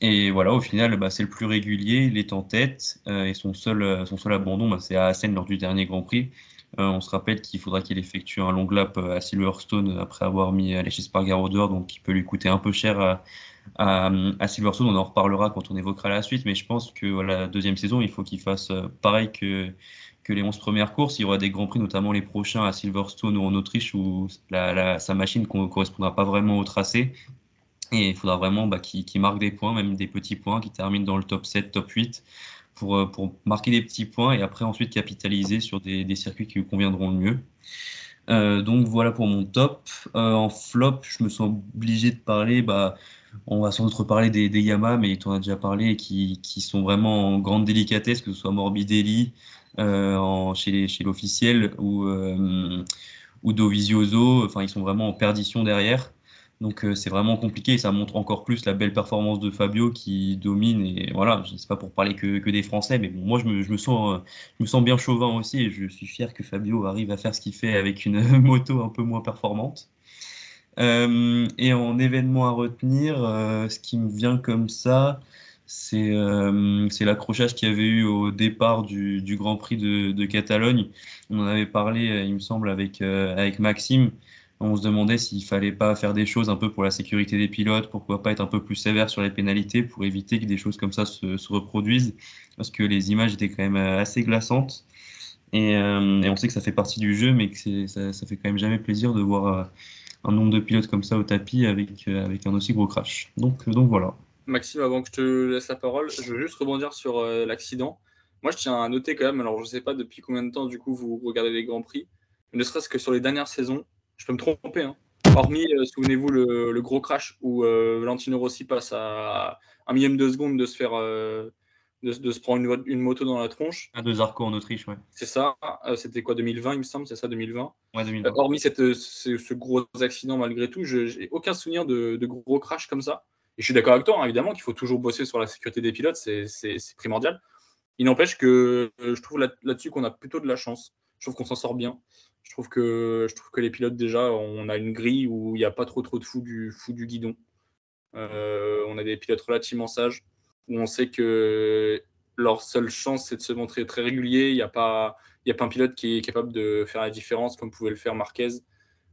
Et voilà, au final, bah, c'est le plus régulier, il est en tête, et son seul, abandon, bah, c'est à Assen lors du dernier Grand Prix. on se rappelle qu'il faudra qu'il effectue un long lap à Silverstone après avoir mis Alexis Spargaro dehors, donc qui peut lui coûter un peu cher à, Silverstone. On en reparlera quand on évoquera la suite, mais je pense que la deuxième saison, il faut qu'il fasse euh, pareil que, les 11 premières courses. Il y aura des grands prix, notamment les prochains à Silverstone ou en Autriche, où sa machine ne correspondra pas vraiment au tracé. Et il faudra vraiment bah, qu'il marque des points, même des petits points, qu'il termine dans le top 7, top 8, pour, euh, pour marquer des petits points et après ensuite capitaliser sur des, circuits qui lui conviendront le mieux. Euh, donc voilà pour mon top. en flop, je me sens obligé de parler bah, on va sans doute reparler des, des Yamaha, mais tu en as déjà parlé, qui, sont vraiment en grande délicatesse, que ce soit Morbidelli euh, chez, l'officiel ou, euh, Dovizioso. Enfin, ils sont vraiment en perdition derrière. Donc euh, c'est vraiment compliqué et ça montre encore plus la belle performance de Fabio qui domine. Et voilà, je ne sais pas pour parler que, des Français, mais moi je me, sens, je me sens bien chauvin aussi et je suis fier que Fabio arrive à faire ce qu'il fait avec une moto un peu moins performante. Euh, et en événement à retenir, euh, ce qui me vient comme ça, c'est euh, l'accrochage qu'il y avait eu au départ du, Grand Prix de, Catalogne. On en avait parlé, il me semble, avec, avec Maxime. On se demandait s'il fallait pas faire des choses un peu pour la sécurité des pilotes, pourquoi pas être un peu plus sévère sur les pénalités pour éviter que des choses comme ça se, se reproduisent, parce que les images étaient quand même assez glaçantes. Et, et on sait que ça fait partie du jeu, mais que ça, ça fait quand même jamais plaisir de voir un nombre de pilotes comme ça au tapis avec, euh, avec un aussi gros crash. Donc, euh, donc voilà. Maxime, avant que je te laisse la parole, je veux juste rebondir sur euh, l'accident. Moi, je tiens à noter quand même, alors je ne sais pas depuis combien de temps du coup vous regardez les Grands Prix, mais ne serait-ce que sur les dernières saisons, je peux me tromper, hein. hormis, souvenez-vous, le, gros crash où Valentino Rossi passe à un millième de seconde de se faire de, se prendre une, moto dans la tronche. À deux arcos en Autriche, ouais. C'est ça. Euh, c'était quoi, 2020, il me semble, c'est ça, 2020. Ouais, 2020. Euh, hormis cette, euh, ce, gros accident, malgré tout, je n'ai aucun souvenir de, gros crash comme ça. Et je suis d'accord avec toi, hein, évidemment, qu'il faut toujours bosser sur la sécurité des pilotes, c'est primordial. Il n'empêche que je trouve là-dessus qu'on a plutôt de la chance. Je trouve qu'on s'en sort bien. Je trouve, que, je trouve que les pilotes, déjà, on a une grille où il n'y a pas trop trop de fous du, fou du guidon. on a des pilotes relativement sages où on sait que leur seule chance, c'est de se montrer très régulier. Il n'y a, pas, a pas un pilote qui est capable de faire la différence comme pouvait le faire Marquez.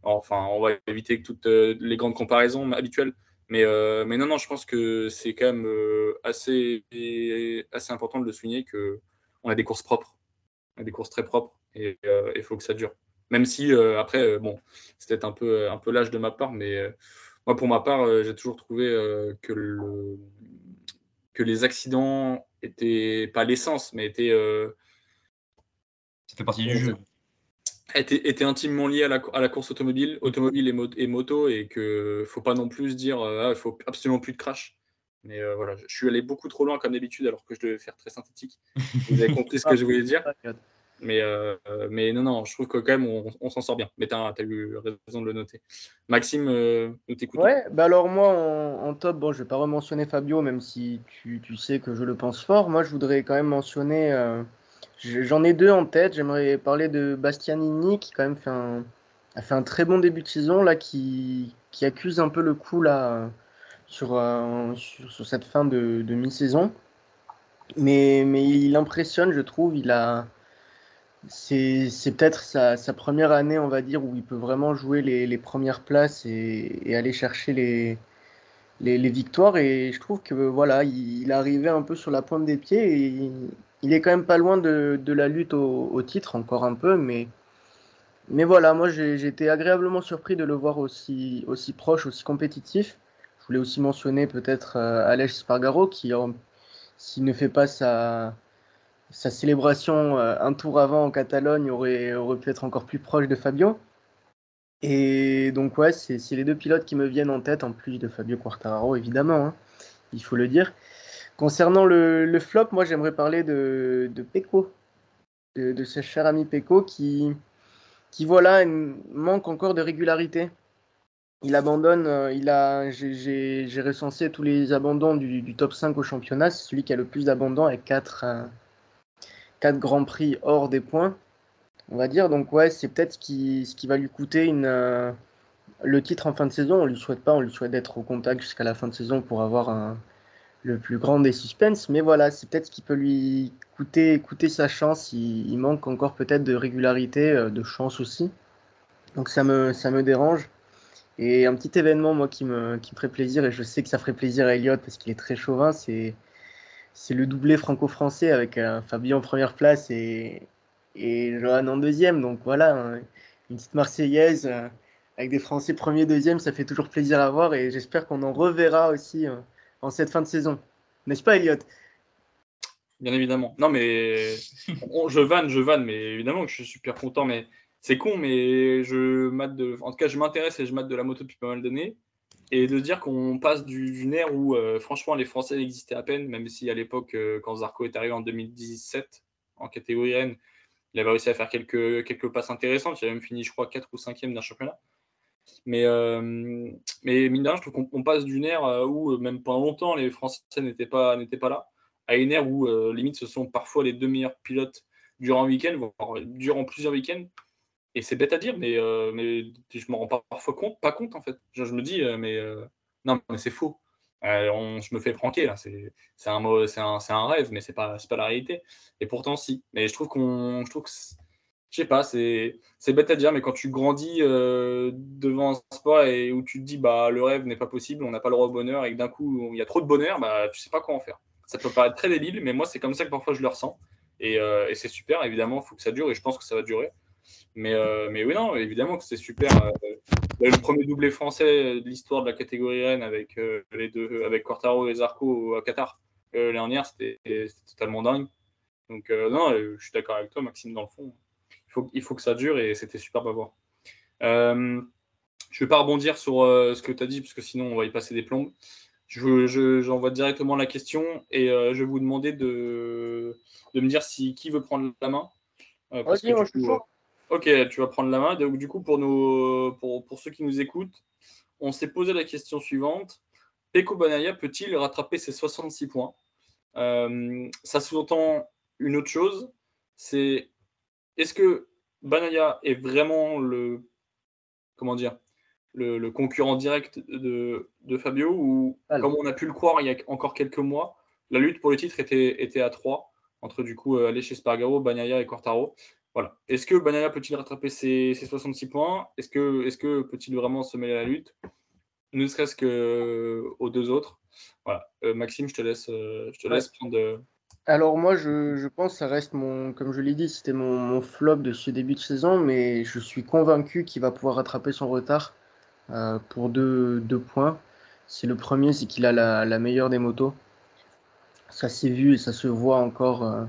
Enfin, on va éviter toutes euh, les grandes comparaisons habituelles. Mais, euh, mais non, non, je pense que c'est quand même euh, assez, assez important de le souligner qu'on a des courses propres, on a des courses très propres et il faut que ça dure. Même si, après, bon, c'était un peu, un peu l'âge de ma part, mais moi, pour ma part, j'ai toujours trouvé que le, que les accidents étaient pas l'essence, mais étaient. Euh, ça fait partie du jeu. Étaient, étaient intimement liés à la, à la, course automobile, automobile et, et moto, et que faut pas non plus dire euh, ah, il faut absolument plus de crash. Mais euh, voilà, je suis allé beaucoup trop loin comme d'habitude, alors que je devais faire très synthétique. Vous avez compris ce que je voulais dire. Mais, euh, mais non, non, je trouve que quand même, on, s'en sort bien. Mais tu as, eu raison de le noter. Maxime, euh, nous t'écoutons. Ouais, bah alors moi, en, top, bon, je vais pas rementionner Fabio, même si tu, tu, sais que je le pense fort. Moi, je voudrais quand même mentionner, euh, j'en ai deux en tête. J'aimerais parler de Bastianini, qui quand même fait un, a fait un très bon début de saison, là, qui, qui accuse un peu le coup, là, sur, sur, sur, cette fin de, de mi-saison. Mais, mais il impressionne, je trouve. Il a c'est peut-être sa, première année, on va dire, où il peut vraiment jouer les, les premières places et, aller chercher les, les, victoires. Et je trouve que voilà, il, arrivé un peu sur la pointe des pieds et il, il est quand même pas loin de, de la lutte au, titre, encore un peu. Mais, mais voilà, moi été agréablement surpris de le voir aussi, aussi proche, aussi compétitif. Je voulais aussi mentionner peut-être euh, Alex Spargaro qui, s'il ne fait pas sa sa célébration un tour avant en Catalogne aurait, aurait pu être encore plus proche de Fabio. Et donc ouais, c'est les deux pilotes qui me viennent en tête, en plus de Fabio Quartararo évidemment, hein, il faut le dire. Concernant le, flop, moi j'aimerais parler de, de Pecco, de, ce cher ami Pecco qui, qui voilà, manque encore de régularité. Il abandonne, euh, il a, j'ai recensé tous les abandons du, top 5 au championnat, c'est celui qui a le plus d'abandons avec 4, 4 euh, grands prix hors des points, on va dire. Donc ouais, c'est peut-être ce qui, ce qui va lui coûter une, euh, le titre en fin de saison. On lui souhaite pas, on lui souhaite d'être au contact jusqu'à la fin de saison pour avoir le plus grand des suspens. Mais voilà, c'est peut-être ce qui peut lui coûter, coûter sa chance. Il, manque encore peut-être de régularité, euh, de chance aussi. Donc ça me, ça me dérange. Et un petit événement, moi, qui me, qui me ferait plaisir, et je sais que ça ferait plaisir à Elliott parce qu'il est très chauvin, c'est, c'est le doublé franco-français avec un Fabien en première place et, et Johan en deuxième. Donc voilà, hein, une petite Marseillaise euh, avec des Français premier, deuxième, ça fait toujours plaisir à voir et j'espère qu'on en reverra aussi. Euh, en cette fin de saison. N'est-ce pas, Elliot Bien évidemment. Non, mais je vanne, je vanne, mais évidemment que je suis super content. Mais c'est con, mais je de. Je m'intéresse et je mate de la moto depuis pas mal d'années. Et de dire qu'on passe d'une ère où, euh, franchement, les Français existaient à peine, même si à l'époque, euh, quand Zarco est arrivé en 2017 en catégorie N, il avait réussi à faire quelques, quelques passes intéressantes. Il a même fini, je crois, 4 ou 5e d'un championnat. Mais, euh, mais mine de rien, je trouve qu'on passe d'une ère où, même pendant longtemps, les Français n'étaient pas, pas là, à une ère où, limite, ce sont parfois les deux meilleurs pilotes durant un week-end, voire durant plusieurs week-ends. Et c'est bête à dire, mais, mais je m'en rends parfois compte, pas compte en fait. Je, me dis, mais non, mais c'est faux. on, je me fais pranker là, c'est un, rêve, mais c'est pas, pas la réalité. Et pourtant, si. Mais je trouve qu'on, je trouve que je sais pas, c'est bête à dire, mais quand tu grandis euh, devant un sport et où tu te dis bah le rêve n'est pas possible, on n'a pas le droit au bonheur et que d'un coup il y a trop de bonheur, bah tu sais pas quoi en faire. Ça peut paraître très débile, mais moi c'est comme ça que parfois je le ressens. Euh, et c'est super, évidemment, il faut que ça dure et je pense que ça va durer. Mais, euh, mais oui, non, évidemment que c'est super. le premier doublé français de l'histoire de la catégorie Rennes avec les deux, avec Cortaro et Zarco à Qatar l'année dernière, c'était totalement dingue. Donc non, je suis d'accord avec toi, Maxime, dans le fond il faut que ça dure et c'était super à voir. Euh, je ne vais pas rebondir sur euh, ce que tu as dit, parce que sinon on va y passer des plombes. J'envoie je, directement la question et euh, je vais vous demander de, de, me dire si qui veut prendre la main. moi je suis Ok, tu vas prendre la main. Donc, du coup, pour, nos, pour, pour ceux qui nous écoutent, on s'est posé la question suivante. Peko Banaya peut-il rattraper ses 66 points? Ça sous-entend une autre chose, c'est est-ce que Banaya est vraiment le comment dire le, concurrent direct de, Fabio ou comme on a pu le croire il y a encore quelques mois, la lutte pour le titre était, était à trois entre du coup aller chez Spargaro, Banaya et Quartaro. Voilà. Est-ce que Banaya peut-il rattraper ses, 66 points? Est-ce que, est que peut-il vraiment se mêler à la lutte? Ne serait-ce qu'aux deux autres. Voilà. Euh, Maxime, je te laisse, euh, je te laisse prendre. Alors moi, je, pense que ça reste mon, comme je l'ai dit, c'était mon, flop de ce début de saison, mais je suis convaincu qu'il va pouvoir rattraper son retard euh, pour deux, points. C'est le premier, c'est qu'il a la, meilleure des motos. Ça s'est vu et ça se voit encore. Euh,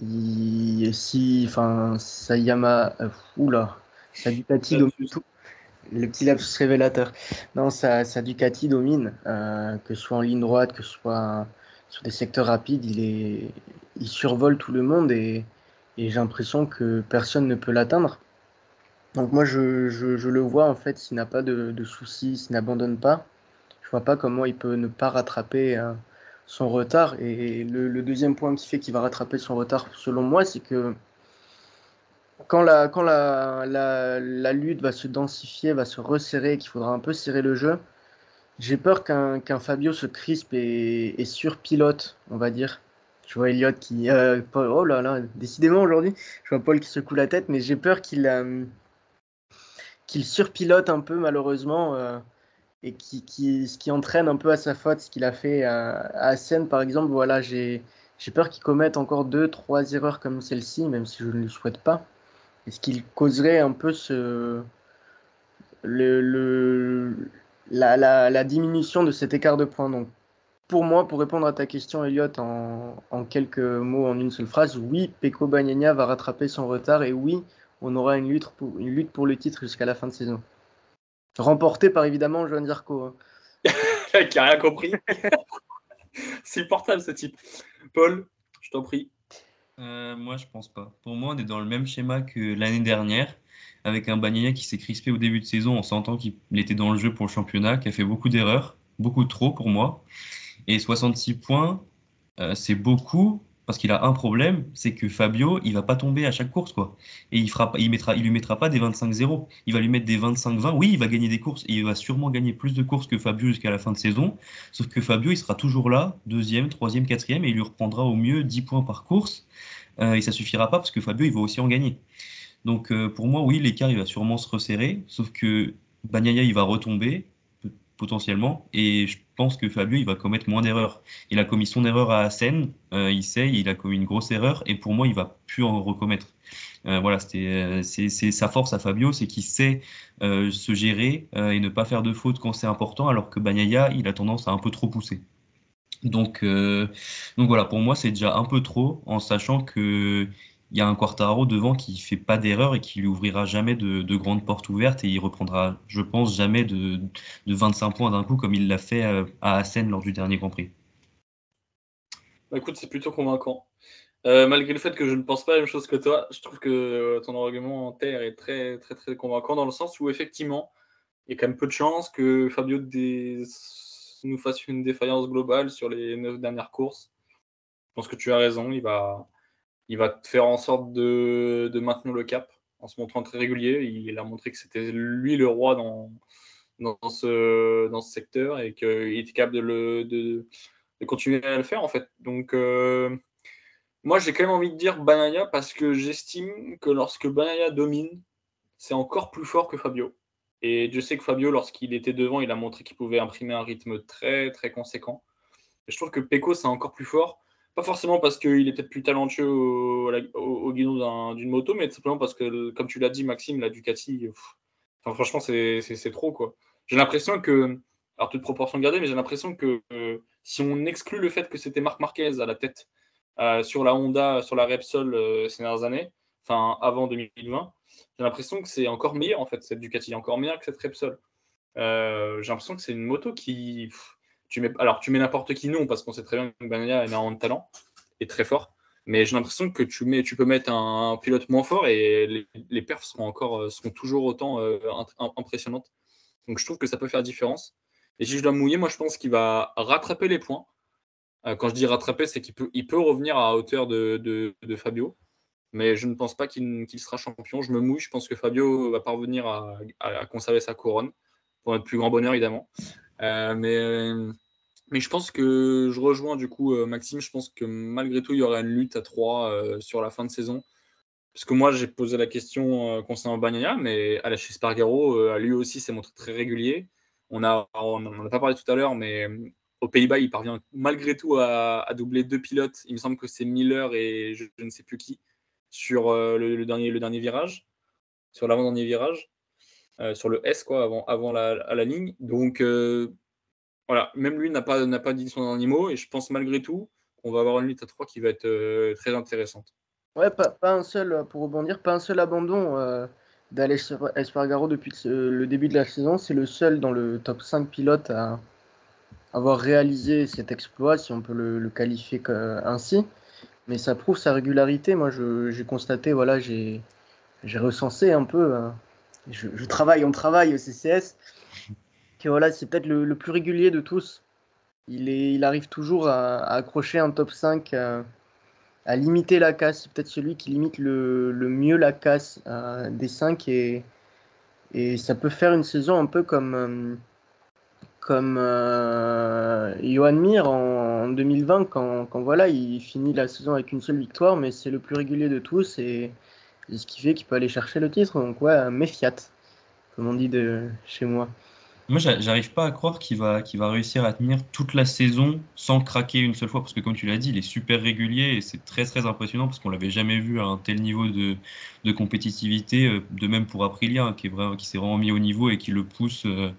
il, si, enfin, Sayama, euh, oula, sa Ducati domine tout. Le petit lapsus révélateur. Non, sa, sa Ducati domine, que ce soit en ligne droite, que ce soit sur des secteurs rapides, il, est, il survole tout le monde et, j'ai l'impression que personne ne peut l'atteindre. Donc moi, je, le vois, en fait, s'il n'a pas de, soucis, s'il n'abandonne pas, je vois pas comment il peut ne pas rattraper euh, son retard. Et le, deuxième point qui fait qu'il va rattraper son retard, selon moi, c'est que quand, la, quand la, la, lutte va se densifier, va se resserrer, qu'il faudra un peu serrer le jeu, j'ai peur qu'un Fabio se crispe et, et, surpilote, on va dire. Je vois Elliot qui. Euh, oh là là, décidément aujourd'hui, je vois Paul qui secoue la tête, mais j'ai peur qu'il euh, surpilote un peu malheureusement euh, et qui, ce qui entraîne un peu à sa faute, ce qu'il a fait à, à par exemple. Voilà, j'ai peur qu'il commette encore deux, trois erreurs comme celle-ci, même si je ne le souhaite pas. Et ce qu'il causerait un peu le, la, la, diminution de cet écart de points? Donc, pour moi, pour répondre à ta question, Elliot, en, quelques mots, en une seule phrase, oui, Peko Bagnaia va rattraper son retard et oui, on aura une lutte pour, une lutte pour le titre jusqu'à la fin de saison. Remporté par évidemment Joan Zarco. Hein. Qui a rien compris. C'est portable ce type. Paul, je t'en prie. Euh, moi, je pense pas. Pour moi, on est dans le même schéma que l'année dernière, avec un Bagnaia qui s'est crispé au début de saison en sentant qu'il était dans le jeu pour le championnat, qui a fait beaucoup d'erreurs, beaucoup trop pour moi. Et 66 points, euh, c'est beaucoup parce qu'il a un problème, c'est que Fabio, il va pas tomber à chaque course, quoi. Et il fera, il mettra, il lui mettra pas des 25-0. Il va lui mettre des 25-20. Oui, il va gagner des courses et il va sûrement gagner plus de courses que Fabio jusqu'à la fin de saison. Sauf que Fabio, il sera toujours là, deuxième, troisième, quatrième, et il lui reprendra au mieux 10 points par course. Euh, et ça suffira pas parce que Fabio, il va aussi en gagner. Donc euh, pour moi, oui, l'écart, il va sûrement se resserrer. Sauf que Bagnaia, il va retomber potentiellement. Et je pense que Fabio, il va commettre moins d'erreurs. Il a commis son erreur à Assen, euh, il sait, il a commis une grosse erreur, et pour moi, il va plus en recommettre. Euh, voilà, euh, c'est sa force à Fabio, c'est qu'il sait se gérer et ne pas faire de fautes quand c'est important, alors que Bagnaia, il a tendance à un peu trop pousser. Donc, donc voilà, pour moi, c'est déjà un peu trop, en sachant que il y a un Quartaro devant qui fait pas d'erreur et qui lui ouvrira jamais de, grandes portes ouvertes et il reprendra, je pense, jamais de, 25 points d'un coup comme il l'a fait euh, à Assen lors du dernier Grand Prix. Bah, écoute, c'est plutôt convaincant. Euh, malgré le fait que je ne pense pas la même chose que toi, je trouve que euh, ton argument en terre est très, très, très convaincant dans le sens où effectivement, il y a quand même peu de chances que Fabio nous fasse une défaillance globale sur les neuf dernières courses. Je pense que tu as raison, il va, il va faire en sorte de, maintenir le cap en se montrant très régulier. Il a montré que c'était lui le roi dans, dans, ce, dans ce secteur et qu'il était capable de, de, continuer à le faire en fait. Donc euh, moi j'ai quand même envie de dire Banaya parce que j'estime que lorsque Banaya domine, c'est encore plus fort que Fabio. Et je sais que Fabio, lorsqu'il était devant, il a montré qu'il pouvait imprimer un rythme très très conséquent. Je trouve que Peko c'est encore plus fort pas forcément parce qu'il est peut-être plus talentueux au, guidon d'une moto, mais simplement parce que, comme tu l'as dit, Maxime, la Ducati, franchement, c'est trop. quoi. J'ai l'impression que, alors toute proportion gardée, mais j'ai l'impression que euh, si on exclut le fait que c'était Marc Marquez à la tête euh, sur la Honda, sur la Repsol euh, ces dernières années, enfin avant 2020, j'ai l'impression que c'est encore meilleur en fait, cette Ducati encore meilleure que cette Repsol. j'ai l'impression que c'est une moto qui alors, tu mets n'importe qui, non, parce qu'on sait très bien que Banania a énormément talent et très fort. Mais j'ai l'impression que tu, mets, tu peux mettre un, pilote moins fort et les, les, perfs seront, encore, euh, toujours autant euh, impressionnantes. Donc je trouve que ça peut faire différence. Et si je dois mouiller, moi je pense qu'il va rattraper les points. Euh, quand je dis rattraper, c'est qu'il peut, revenir à hauteur de, Fabio. Mais je ne pense pas qu'il sera champion. Je me mouille. Je pense que Fabio va parvenir à, à, conserver sa couronne. Pour notre plus grand bonheur, évidemment. mais mais je pense que je rejoins du coup euh, Maxime. Je pense que malgré tout, il y aura une lutte à trois euh, sur la fin de saison. Parce que moi, j'ai posé la question euh, concernant Bagnaia, mais à la chez Spargaro, lui aussi s'est montré très régulier. On n'en a pas parlé tout à l'heure, mais aux Pays-Bas, il parvient malgré tout à, doubler deux pilotes. Il me semble que c'est Miller et je, ne sais plus qui sur le, dernier, le dernier virage, sur l'avant-dernier virage, sur le S, quoi, avant, avant la ligne. Donc, voilà, même lui n'a pas, pas dit son animaux et je pense malgré tout qu'on va avoir une lutte à 3 qui va être euh, très intéressante. Ouais, pas, un seul, pour rebondir, pas un seul abandon euh, d'Alex Espargaro depuis le début de la saison. C'est le seul dans le top 5 pilotes à avoir réalisé cet exploit, si on peut le, qualifier ainsi. Mais ça prouve sa régularité. Moi, j'ai constaté, voilà, j'ai recensé un peu. Hein. Je, travaille, on travaille au CCS voilà, c'est peut-être le, plus régulier de tous. Il, arrive toujours à, accrocher un top 5, euh, à, limiter la casse. C'est peut-être celui qui limite le, mieux la casse euh, des 5 et, ça peut faire une saison un peu comme, euh, comme Johan Mir en, 2020 quand, quand, voilà, il finit la saison avec une seule victoire, mais c'est le plus régulier de tous et, ce qui fait qu'il peut aller chercher le titre. Donc ouais, méfiat, comme on dit de chez moi. Moi, j'arrive pas à croire qu'il va, va réussir à tenir toute la saison sans craquer une seule fois, parce que comme tu l'as dit, il est super régulier et c'est très très impressionnant parce qu'on l'avait jamais vu à un tel niveau de, de compétitivité, euh, de même pour Aprilia, hein, qui, s'est vraiment mis au niveau et qui le pousse euh,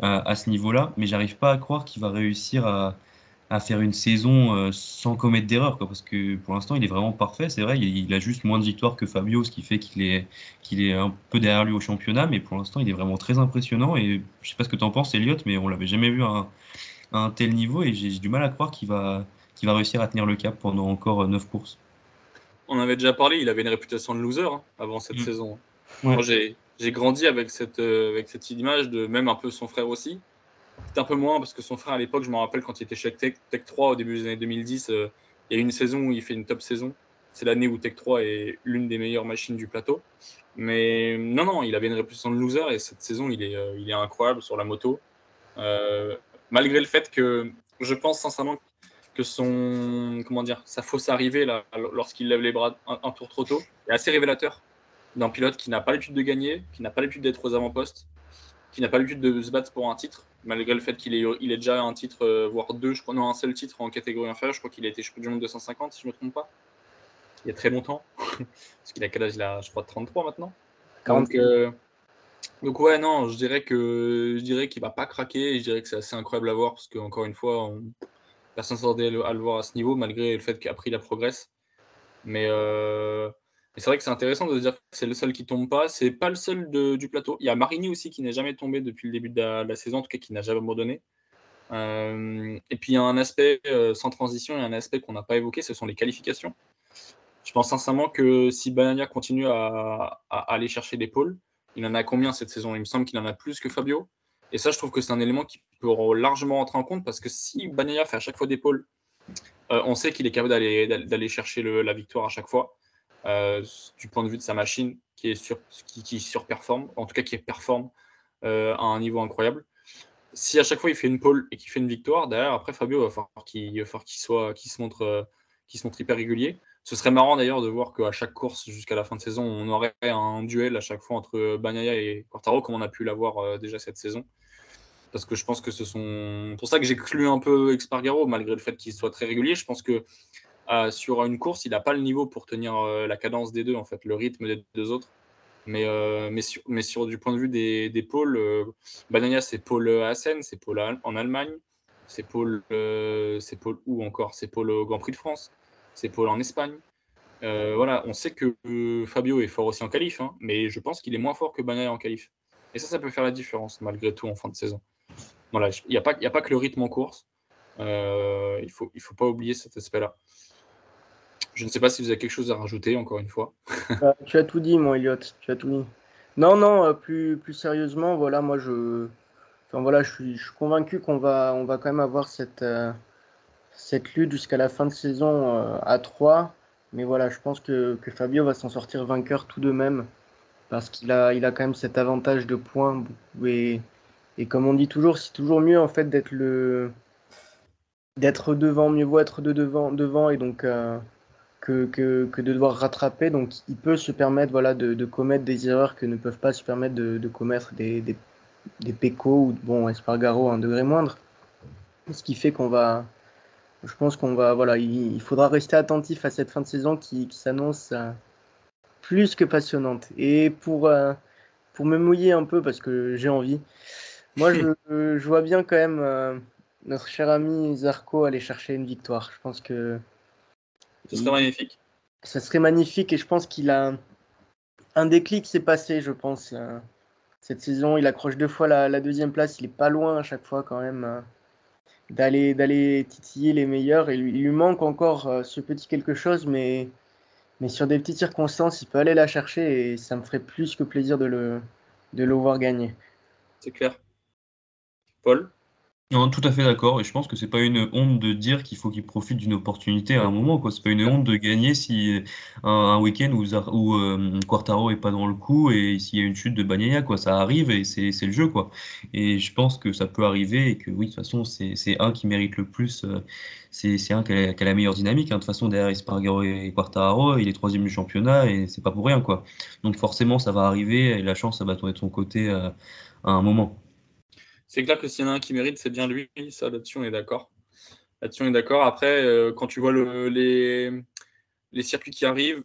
à, ce niveau-là. Mais j'arrive pas à croire qu'il va réussir à, à faire une saison euh, sans commettre d'erreur, parce que pour l'instant, il est vraiment parfait. C'est vrai, il, a juste moins de victoires que Fabio, ce qui fait qu'il est, qu'il est un peu derrière lui au championnat, mais pour l'instant, il est vraiment très impressionnant. Et je sais pas ce que tu en penses, Elliot, mais on l'avait jamais vu à un, tel niveau, et j'ai du mal à croire qu'il va, qu'il va réussir à tenir le cap pendant encore 9 courses. On avait déjà parlé, il avait une réputation de loser hein, avant cette mm. saison. J'ai grandi avec cette, euh, avec cette image de même un peu son frère aussi un peu moins parce que son frère à l'époque, je me rappelle quand il était chez Tech, Tech 3 au début des années 2010, euh, il y a une saison où il fait une top saison. C'est l'année où Tech 3 est l'une des meilleures machines du plateau. Mais non, non, il avait une réputation de loser et cette saison, il est, euh, il est incroyable sur la moto. Euh, malgré le fait que je pense sincèrement que son, comment dire, sa fausse arrivée lorsqu'il lève les bras un, tour trop tôt est assez révélateur d'un pilote qui n'a pas l'habitude de gagner, qui n'a pas l'habitude d'être aux avant-postes, qui n'a pas l'habitude de se battre pour un titre malgré le fait qu'il ait, il ait déjà un titre, euh, voire deux, je crois, non, un seul titre en catégorie inférieure. Je crois qu'il a été champion du monde 250, si je ne me trompe pas. Il y a très longtemps. Parce qu'il a quel âge? Il a, je crois, 33 maintenant. Donc, euh, donc, ouais, non, je dirais que je dirais qu'il va pas craquer. je dirais que c'est assez incroyable à voir parce qu'encore une fois, on, personne ne s'attendait à le voir à ce niveau, malgré le fait qu'après il a progresse. Mais euh, c'est vrai que c'est intéressant de dire que c'est le seul qui tombe pas. C'est pas le seul du plateau. Il y a Marini aussi qui n'est jamais tombé depuis le début de la, saison, en tout cas qui n'a jamais abandonné. Euh, et puis il y a un aspect euh, sans transition et un aspect qu'on n'a pas évoqué, ce sont les qualifications. Je pense sincèrement que si Banania continue à, aller chercher des pôles, il en a combien cette saison? Il me semble qu'il en a plus que Fabio. Et ça, je trouve que c'est un élément qui peut largement rentrer en compte parce que si Banania fait à chaque fois des pôles, euh, on sait qu'il est capable d'aller chercher la victoire à chaque fois. Euh, du point de vue de sa machine qui, est sur, qui, surperforme, en tout cas qui performe euh, à un niveau incroyable. Si à chaque fois il fait une pole et qu'il fait une victoire, derrière, après Fabio va falloir qu'il soit, qu'il se montre, euh, se montre hyper régulier. Ce serait marrant d'ailleurs de voir qu'à chaque course jusqu'à la fin de saison, on aurait un duel à chaque fois entre Bagnaia et Quartaro, comme on a pu l'avoir déjà cette saison. Parce que je pense que ce sont. pour ça que j'exclus un peu Expargaro, malgré le fait qu'il soit très régulier. Je pense que euh, sur une course, il n'a pas le niveau pour tenir euh, la cadence des deux, en fait, le rythme des deux autres. Mais, euh, mais, sur, mais sur du point de vue des, des pôles, Banania, c'est pôle Assen, c'est pôle en Allemagne, c'est pôle, c'est pôle encore? C'est pôle au Grand Prix de France, c'est pôle en Espagne. voilà, on sait que Fabio est fort aussi en qualif, hein, mais je pense qu'il est moins fort que Banania en qualif. Et ça, ça peut faire la différence malgré tout en fin de saison. Voilà, il n'y a, pas, a pas que le rythme en course. il ne faut, il faut pas oublier cet aspect-là. Je ne sais pas si vous avez quelque chose à rajouter, encore une fois. Euh, tu as tout dit, mon Elliot. Tu as tout dit. Non, non, euh, plus, plus sérieusement, voilà, moi, je, enfin, voilà, je, suis, convaincu qu'on va, on va quand même avoir cette, euh, cette lutte jusqu'à la fin de saison à 3. Mais voilà, je pense que, Fabio va s'en sortir vainqueur tout de même. Parce qu'il a, il a quand même cet avantage de points. Et, et comme on dit toujours, c'est toujours mieux en fait d'être le d'être devant, mieux vaut être de devant, devant et donc que, que, de devoir rattraper. Donc il peut se permettre voilà, de, de, commettre des erreurs que ne peuvent pas se permettre de, de commettre des, des, des pécos ou bon, Espargaro à un degré moindre. Ce qui fait qu'on va, je pense qu'on va, voilà, il, faudra rester attentif à cette fin de saison qui, qui s'annonce euh, plus que passionnante. Et pour, euh, pour me mouiller un peu, parce que j'ai envie, moi je, je, vois bien quand même euh, notre cher ami Zarco aller chercher une victoire. Je pense que ce serait magnifique. Ça serait magnifique et je pense qu'il a un déclic s'est passé, je pense. Cette saison, il accroche deux fois la, deuxième place. Il est pas loin à chaque fois quand même euh, d'aller d'aller titiller les meilleurs. Et il lui manque encore euh, ce petit quelque chose, mais mais sur des petites circonstances, il peut aller la chercher et ça me ferait plus que plaisir de le de le voir gagner. C'est clair. Paul? Non, tout à fait d'accord. Et je pense que c'est pas une honte de dire qu'il faut qu'il profite d'une opportunité à un moment. Quoi. C'est pas une honte de gagner si euh, un, week-end où, euh, Quartaro est pas dans le coup et s'il y a une chute de Bagnaia, quoi. Ça arrive et c'est, le jeu, quoi. Et je pense que ça peut arriver et que oui, de toute façon, c'est, un qui mérite le plus. Euh, c'est, un qui a, qui a, la meilleure dynamique. Hein. De toute façon, derrière Espargaro et Quartaro, il est troisième du championnat et c'est pas pour rien, quoi. Donc forcément, ça va arriver et la chance, ça va tourner de son côté à un moment c'est clair que s'il y en a un qui mérite, c'est bien lui. Ça, là-dessus, on est d'accord. Là-dessus, on est d'accord. Après, euh, quand tu vois les, les circuits qui arrivent,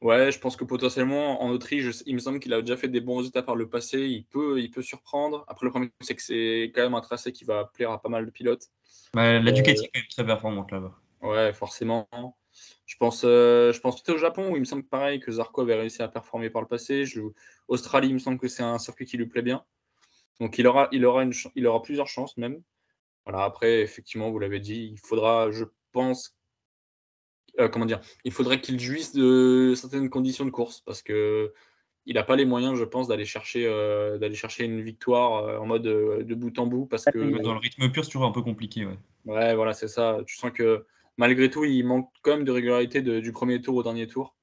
Ouais, je pense que potentiellement en Autriche, il me semble qu'il a déjà fait des bons résultats par le passé. Il peut, il peut surprendre. Après, le problème, c'est que c'est quand même un tracé qui va plaire à pas mal de pilotes. la Ducati est quand même très performante là-bas. Ouais, forcément. Je pense, euh, je pense peut-être au Japon où il me semble pareil que Zarco avait réussi à performer par le passé. Je... Australie, il me semble que c'est un circuit qui lui plaît bien. Donc il aura, il aura, une, il aura plusieurs chances même. Voilà, après, effectivement, vous l'avez dit, il faudra, je pense, euh, comment dire, il faudrait qu'il jouisse de certaines conditions de course parce que il n'a pas les moyens, je pense, d'aller chercher, euh, d'aller chercher une victoire euh, en mode de bout en bout parce que dans le rythme pur, c'est toujours un peu compliqué. Ouais, ouais voilà, c'est ça. Tu sens que malgré tout, il manque quand même de régularité du premier tour au dernier tour.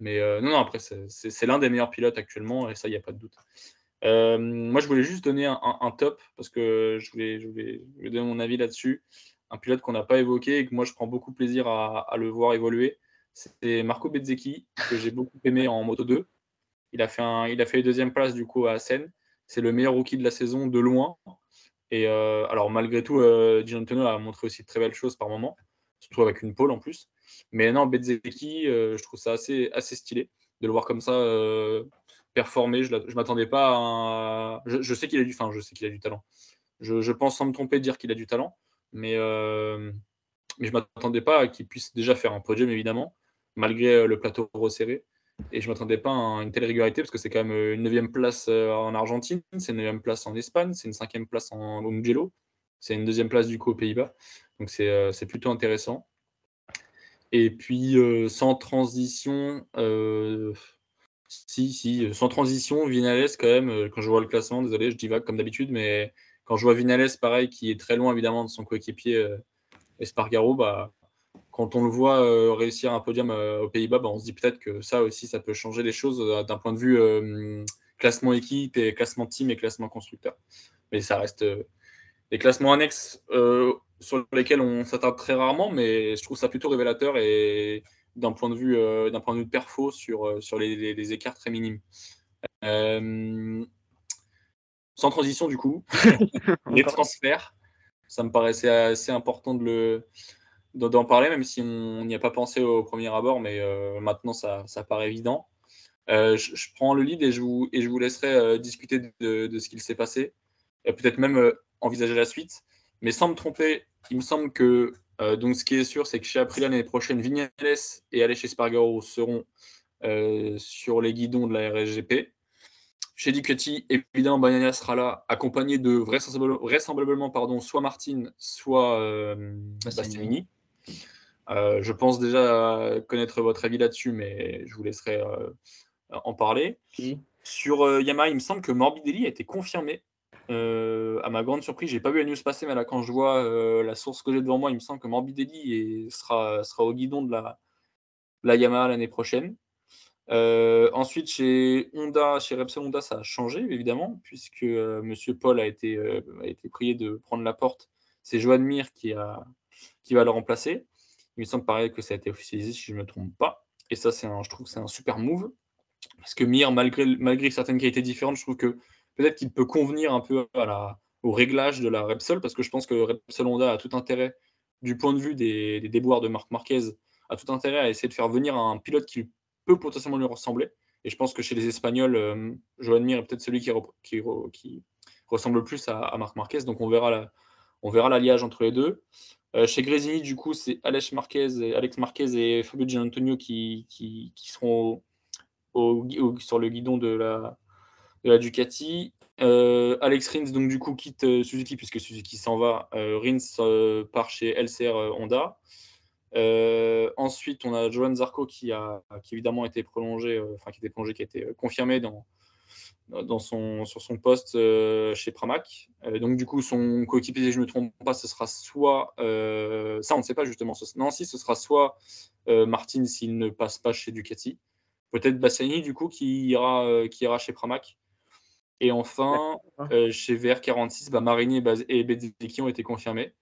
Mais non, non, après, c'est l'un des meilleurs pilotes actuellement et ça, il n'y a pas de doute. Moi, je voulais juste donner un, top parce que je voulais, donner mon avis là-dessus un pilote qu'on n'a pas évoqué et que moi je prends beaucoup plaisir à, le voir évoluer. C'est Marco Bezzecchi, que j'ai beaucoup aimé en Moto 2. Il a fait, un, il a fait deuxième place du coup à Assen. C'est le meilleur rookie de la saison de loin. Et euh, alors malgré tout, euh, a montré aussi de très belles choses par moment, surtout avec une pole en plus. Mais non, Bezzecchi, euh, je trouve ça assez, stylé de le voir comme ça euh, performer. Je ne m'attendais pas à. Je, sais qu'il a du, je sais qu'il a du talent. Je, pense sans me tromper dire qu'il a du talent mais, euh, je ne m'attendais pas à qu'il puisse déjà faire un podium, évidemment, malgré euh, le plateau resserré. Et je ne m'attendais pas à une telle régularité, parce que c'est quand même euh, une neuvième place en Argentine, c'est une neuvième place en Espagne, c'est une cinquième place en Mugello, c'est une deuxième place du coup aux Pays-Bas. Donc c'est plutôt intéressant. Et puis sans transition, si, si, sans transition, Vinales quand même, quand je vois le classement, désolé, je divague comme d'habitude, mais quand je vois Vinales, pareil, qui est très loin évidemment de son coéquipier euh, Espargaro, bah, quand on le voit euh, réussir un podium euh, aux Pays-Bas, bah, on se dit peut-être que ça aussi, ça peut changer les choses d'un point de vue classement équipe et classement team et classement constructeur. Mais ça reste des classements annexes sur lesquels on s'attarde très rarement, mais je trouve ça plutôt révélateur et d'un point de vue d'un point de vue perfo sur, sur les, les, écarts très minimes. Sans transition, du coup, les transferts, ça me paraissait assez important de le d'en parler, même si on n'y a pas pensé au premier abord, mais euh, maintenant ça, ça, paraît évident. Euh, je, prends le lead et je vous, et je vous laisserai euh, discuter de, de, ce qu'il s'est passé, et peut-être même envisager la suite. Mais sans me tromper, il me semble que donc ce qui est sûr, c'est que chez Aprilia l'année prochaine, Vignales et Aleix Espargaro seront sur les guidons de la RSGP. Chez Ducati, évidemment, Bagnaia sera là, accompagné de vraisemblablement, pardon, soit Martin, soit euh, Bastianini. Euh, je pense déjà connaître votre avis là-dessus, mais je vous laisserai euh, en parler. Sur euh, Yamaha, il me semble que Morbidelli a été confirmé. À ma grande surprise, j'ai pas vu la news passer, mais là, quand je vois la source que j'ai devant moi, il me semble que Morbidelli sera, sera au guidon de la, la Yamaha l'année prochaine. Euh, ensuite, chez Honda, chez Repsol Honda, ça a changé évidemment, puisque euh, Monsieur Paul a été, euh, a été prié de prendre la porte. C'est Joan Mir qui, a, qui va le remplacer. Il me semble pareil que ça a été officialisé, si je ne me trompe pas. Et ça, c'est je trouve que c'est un super move. Parce que Mir, malgré, malgré certaines qualités différentes, je trouve que peut-être qu'il peut convenir un peu au réglage de la Repsol, parce que je pense que Repsol Honda a tout intérêt, du point de vue des, déboires de Marc Marquez, a tout intérêt à essayer de faire venir un pilote qui peut potentiellement lui ressembler. Et je pense que chez les Espagnols, euh, Joan Mir est peut-être celui qui, ressemble le plus à, Marc Marquez. Donc on verra l'alliage entre les deux. Euh, chez Grésini, du coup, c'est Alex Marquez, Alex Marquez et Fabio Gianantonio qui, qui, seront sur le guidon de la, de la Ducati. Euh, Alex Rins, donc du coup, quitte Suzuki puisque Suzuki s'en va. Rins part chez LCR Honda. Euh, ensuite, on a Johan Zarco qui a, évidemment été prolongé, euh, enfin qui était prolongé, qui a été euh, confirmé dans, son, sur son poste chez Pramac. donc du coup, son coéquipier, si je ne me trompe pas, ce sera soit ça, on ne sait pas justement. non, si, ce sera soit Martin s'il ne passe pas chez Ducati, peut-être Bassani du coup qui ira, qui ira chez Pramac. Et enfin, chez VR46, bah, Marini et Bezzecchi ont été confirmés.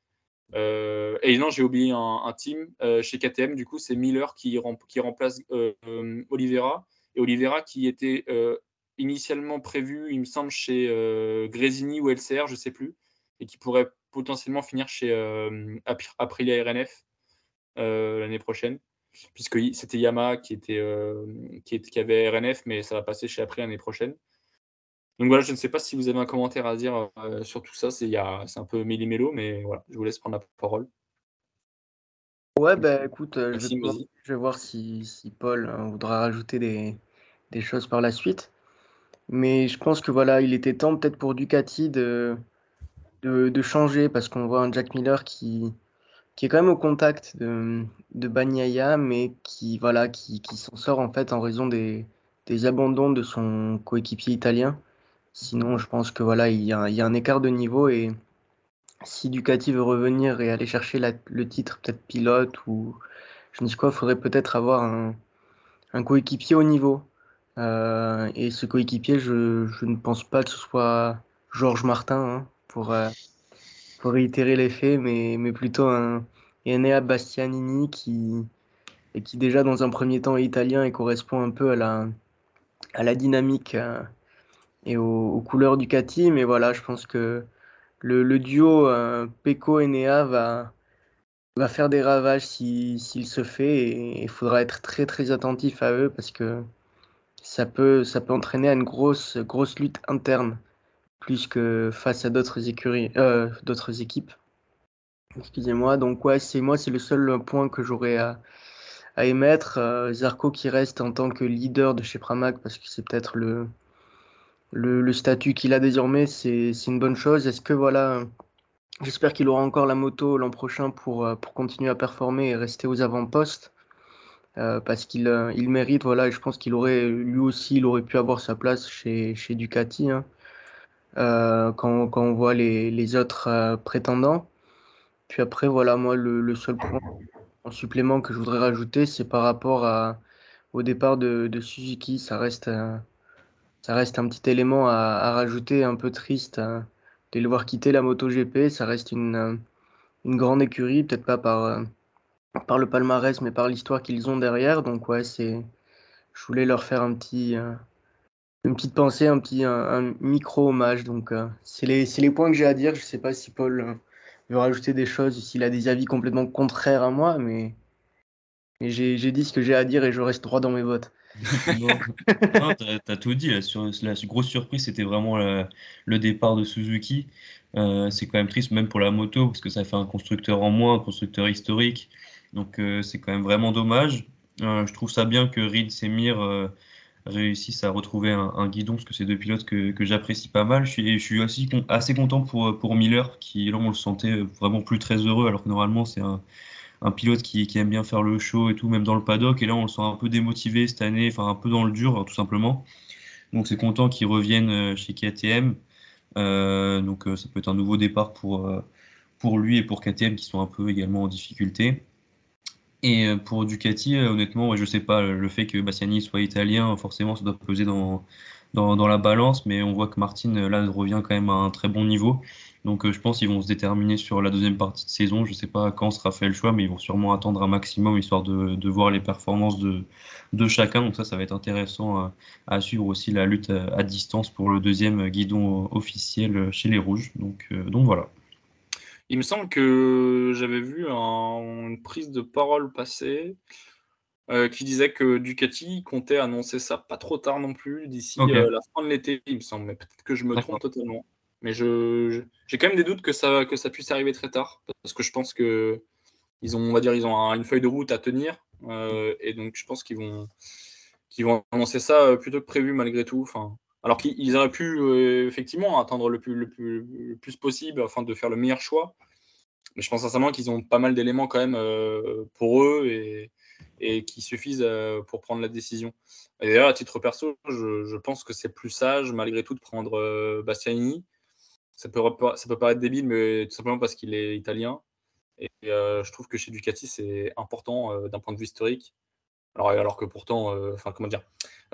Euh, et non, j'ai oublié un, team euh, chez KTM, du coup, c'est Miller qui, qui remplace euh, Oliveira. Et Oliveira qui était initialement prévu, il me semble, chez Grésini ou LCR, je ne sais plus, et qui pourrait potentiellement finir chez Aprilia RNF l'année prochaine. puisque c'était Yamaha qui, était, qui, qui, avait RNF, mais ça va passer chez Après l'année prochaine. Donc voilà, je ne sais pas si vous avez un commentaire à dire sur tout ça. C'est un peu méli-mélo, mais voilà, je vous laisse prendre la parole. Ouais, bah écoute, je, vais voir, si, si Paul hein, voudra rajouter des, des, choses par la suite. Mais je pense que voilà, il était temps peut-être pour Ducati de, de, changer parce qu'on voit un Jack Miller qui, qui est quand même au contact de, de Bagnaia, mais qui, voilà, qui, qui s'en sort en fait en raison des, des abandons de son coéquipier italien. Sinon, je pense que voilà, il y, a, un écart de niveau et si Ducati veut revenir et aller chercher le titre, peut-être pilote ou je ne sais quoi, il faudrait peut-être avoir un, coéquipier au niveau. Euh, et ce coéquipier, je, ne pense pas que ce soit Georges Martin hein, pour, euh, pour réitérer les faits, mais, mais plutôt un Enea Bastianini qui, et qui déjà dans un premier temps est italien et correspond un peu à la, à la dynamique euh, et aux, couleurs Ducati. Mais voilà, je pense que le, duo euh, Pecco-Enea va, va faire des ravages s'il se fait et il faudra être très très attentif à eux parce que ça peut, ça peut entraîner à une grosse, grosse lutte interne, plus que face à euh, d'autres équipes. Excusez-moi. Donc ouais, c'est moi, c'est le seul point que j'aurais à, à, émettre. Euh, Zarco qui reste en tant que leader de chez Pramac, parce que c'est peut-être le, le, statut qu'il a désormais, c'est une bonne chose. Est-ce que voilà, j'espère qu'il aura encore la moto l'an prochain pour, euh, pour continuer à performer et rester aux avant-postes. Euh, parce qu'il euh, il mérite, voilà, et je pense qu'il aurait, lui aussi, il aurait pu avoir sa place chez, chez Ducati, hein, quand, quand, on voit les, les autres prétendants. Puis après, voilà, moi, le, le, seul point en supplément que je voudrais rajouter, c'est par rapport à, au départ de, de Suzuki. Ça reste, ça reste un petit élément à, rajouter, un peu triste hein, de le voir quitter la MotoGP. Ça reste une, une grande écurie, peut-être pas par par le palmarès, mais par l'histoire qu'ils ont derrière. Donc ouais, c'est, je voulais leur faire un petit, euh, une petite pensée, un petit, un, micro hommage. Donc euh, c'est les, points que j'ai à dire. Je sais pas si Paul euh, veut rajouter des choses, s'il a des avis complètement contraires à moi, mais, mais j'ai dit ce que j'ai à dire et je reste droit dans mes votes. non, t'as as tout dit. La, sur, la grosse surprise, c'était vraiment le départ de Suzuki. c'est quand même triste, même pour la moto, parce que ça fait un constructeur en moins, un constructeur historique. Donc euh, c'est quand même vraiment dommage. Euh, je trouve ça bien que Reed Semir euh, réussissent à retrouver un, guidon, parce que c'est deux pilotes que, que j'apprécie pas mal. Je suis, je suis aussi assez content pour, pour Miller, qui là on le sentait vraiment plus très heureux, alors que normalement c'est un, un, pilote qui, aime bien faire le show et tout, même dans le paddock. Et là on le sent un peu démotivé cette année, enfin un peu dans le dur, tout simplement. Donc c'est content qu'il revienne chez KTM. Euh, donc ça peut être un nouveau départ pour, pour lui et pour KTM qui sont un peu également en difficulté. Et euh, pour Ducati, euh, honnêtement, je sais pas, le fait que Bastiani soit italien, forcément, ça doit peser dans, dans, la balance, mais on voit que Martin, euh, là, revient quand même à un très bon niveau. Donc je pense qu'ils vont se déterminer sur la deuxième partie de saison. Je sais pas quand sera fait le choix, mais ils vont sûrement attendre un maximum, histoire de, de voir les performances de, de chacun. Donc ça, ça va être intéressant à, à suivre aussi la lutte à, distance pour le deuxième guidon officiel chez les Rouges. Donc, donc voilà. Il me semble que j'avais vu une prise de parole passée euh, qui disait que Ducati comptait annoncer ça pas trop tard non plus, d'ici euh, la fin de l'été, il me semble. Mais peut-être que je me trompe totalement. Mais je, j'ai quand même des doutes que ça, que ça puisse arriver très tard, parce que je pense que ils ont, on va dire, ils ont une feuille de route à tenir, euh, et donc je pense qu'ils vont, qu'ils vont annoncer ça plutôt que prévu malgré tout. Enfin, alors qu'ils auraient pu euh, effectivement attendre le plus, le, plus, possible afin de faire le meilleur choix. Mais je pense sincèrement qu'ils ont pas mal d'éléments quand même euh, pour eux et, qui suffisent euh, pour prendre la décision. Et d'ailleurs, à titre perso, je, pense que c'est plus sage malgré tout de prendre Bastianini. Ça peut, paraître débile, mais tout simplement parce qu'il est italien. Et je trouve que chez Ducati, c'est important d'un point de vue historique. Alors, alors que pourtant, enfin, comment dire,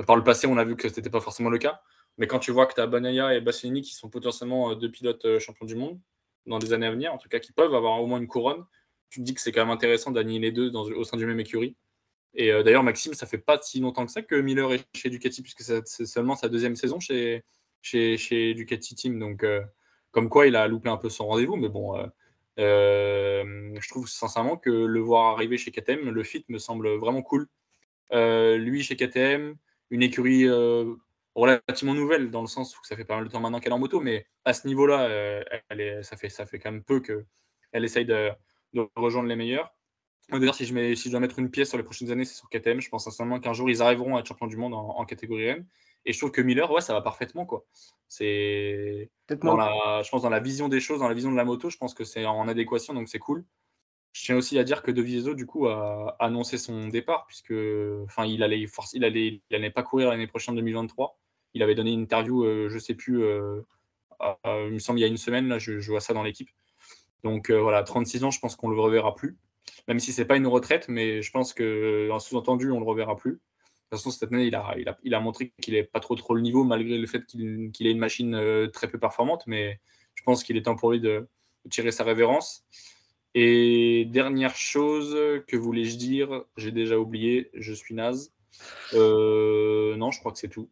par le passé, on a vu que ce n'était pas forcément le cas. Mais quand tu vois que tu as Banaya et Bassini qui sont potentiellement euh, deux pilotes euh, champions du monde dans des années à venir, en tout cas qui peuvent avoir au moins une couronne, tu te dis que c'est quand même intéressant d'animer les deux au sein du même écurie. Et euh, d'ailleurs, Maxime, ça fait pas si longtemps que ça que Miller est chez Ducati, puisque c'est seulement sa deuxième saison chez, chez, chez Ducati Team. Donc, comme quoi, il a loupé un peu son rendez-vous. Mais bon, je trouve sincèrement que le voir arriver chez KTM, le fit me semble vraiment cool. lui chez KTM, une écurie relativement nouvelle dans le sens où ça fait pas mal de temps maintenant qu'elle est en moto, mais à ce niveau-là, elle ça, fait, quand même peu qu'elle essaye de, rejoindre les meilleurs. D'ailleurs, si, je si je dois mettre une pièce sur les prochaines années, c'est sur KTM. Je pense sincèrement qu'un jour, ils arriveront à être champions du monde en, catégorie M. Et je trouve que Miller, ouais, ça va parfaitement. quoi. C'est je pense dans la vision des choses, dans la vision de la moto, je pense que c'est en adéquation, donc c'est cool. Je tiens aussi à dire que De Vieso, du coup, a annoncé son départ, puisque enfin, il allait, force, il allait, il allait pas courir l'année prochaine 2023. Il avait donné une interview, je je sais plus, euh, il me semble il y a une semaine, là, je, vois ça dans l'équipe. Donc euh, voilà, 36 ans, je pense qu'on le reverra plus même si c'est pas une retraite, mais je pense qu'en sous-entendu, on le reverra plus. De toute façon, cette année, il a, il a, il a montré qu'il n'est pas trop trop le niveau, malgré le fait qu'il ait une machine euh, très peu performante, mais je pense qu'il est temps pour lui de, tirer sa révérence. Et dernière chose que voulais-je dire, j'ai déjà oublié, je suis naze. Euh, non, je crois que c'est tout.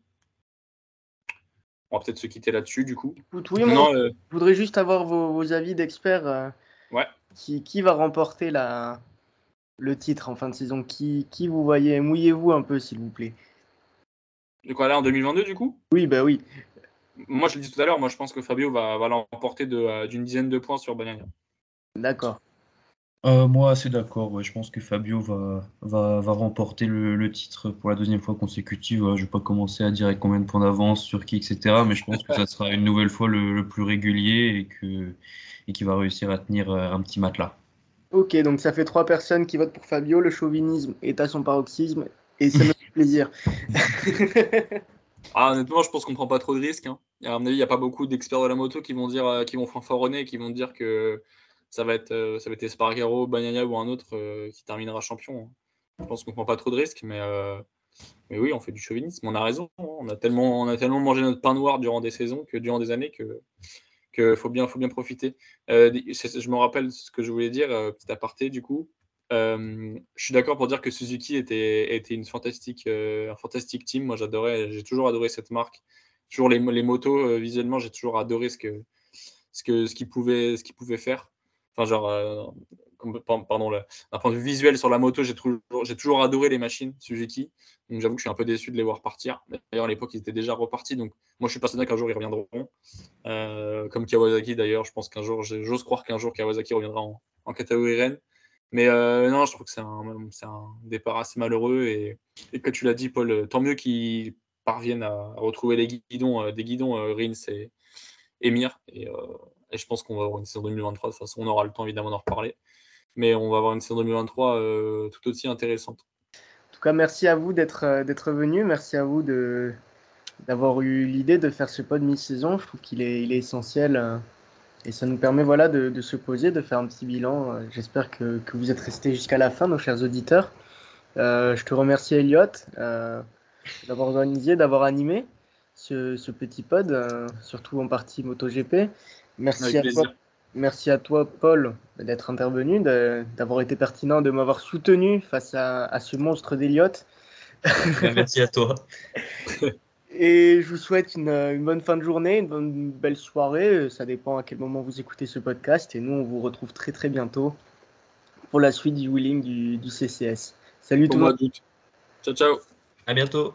On va peut-être se quitter là-dessus, du coup. non, euh, je voudrais juste avoir vos, avis d'experts. ouais. Qui, va remporter la, le titre en fin de saison qui, qui vous voyez Mouillez-vous un peu, s'il vous plaît. De quoi là en 2022 du coup? Oui, bah oui. Moi, je l'ai dit tout à l'heure, moi je pense que Fabio va, va l'emporter euh, d'une dizaine de points sur Bagnaia. D'accord. Euh, moi, assez d'accord. Ouais. Je pense que Fabio va, va, va remporter le, titre pour la deuxième fois consécutive. Je ne vais pas commencer à dire combien de points d'avance sur qui, etc. Mais je pense que ça sera une nouvelle fois le, le plus régulier et que et qui va réussir à tenir euh, un petit matelas. Ok, donc ça fait trois personnes qui votent pour Fabio. Le chauvinisme est à son paroxysme et ça me fait plaisir. ah, honnêtement, je pense qu'on prend pas trop de risques. Hein. À mon avis, il n'y a pas beaucoup d'experts de la moto qui vont dire, euh, qui vont fanfaronner, qui vont dire que ça va être, euh, ça va être Espargaro, Bagnaia ou un autre qui terminera champion. Hein. Je pense qu'on prend pas trop de risques, mais, mais oui, on fait du chauvinisme. On a raison. Hein. On a tellement, on a tellement mangé notre pain noir durant des saisons que durant des années que qu'il faut bien, faut bien profiter. Euh, je me rappelle ce que je voulais dire, euh, petit aparté du coup. Euh, je suis d'accord pour dire que Suzuki était, était une fantastique, un fantastique team. Moi, j'adorais, j'ai toujours adoré cette marque. Toujours les, les motos, visuellement, j'ai toujours adoré ce que ce que ce qu'ils pouvaient, ce qu'ils pouvaient faire. Enfin, genre, d'un point de vue visuel sur la moto, j'ai toujours, toujours adoré les machines Suzuki. Donc j'avoue que je suis un peu déçu de les voir partir. D'ailleurs, à l'époque, ils étaient déjà repartis. Donc moi, je suis persuadé qu'un jour, ils reviendront. Euh, comme Kawasaki, d'ailleurs, je pense qu'un jour, j'ose croire qu'un jour, Kawasaki reviendra en, en catégorie Rennes. Mais euh, non, je trouve que c'est un, un, départ assez malheureux. Et, et tu l'as dit, Paul, tant mieux qu'ils parviennent à, retrouver les guidons, euh, des guidons Rins et, et Mir. Et, et, je pense qu'on va avoir une saison 2023. De toute façon, on aura le temps évidemment d'en reparler mais on va avoir une saison 2023 euh, tout aussi intéressante. En tout cas, merci à vous d'être euh, d'être venu, merci à vous de d'avoir eu l'idée de faire ce pod mi-saison. Je trouve qu'il est, il est essentiel euh, et ça nous permet voilà de, de, se poser, de faire un petit bilan. J'espère que, que, vous êtes restés jusqu'à la fin, nos chers auditeurs. je te remercie Elliot d'avoir organisé, d'avoir animé ce, ce, petit pod, surtout en partie MotoGP. Merci à toi Merci à toi, Paul, d'être intervenu, d'avoir été pertinent, de m'avoir soutenu face à, ce monstre d'Eliott. Merci à toi. Et je vous souhaite une, bonne fin de journée, une, bonne, belle soirée. Ça dépend à quel moment vous écoutez ce podcast. Et nous, on vous retrouve très très bientôt pour la suite du wheeling du, du CCS. Salut tout le monde. Ciao, ciao. À bientôt.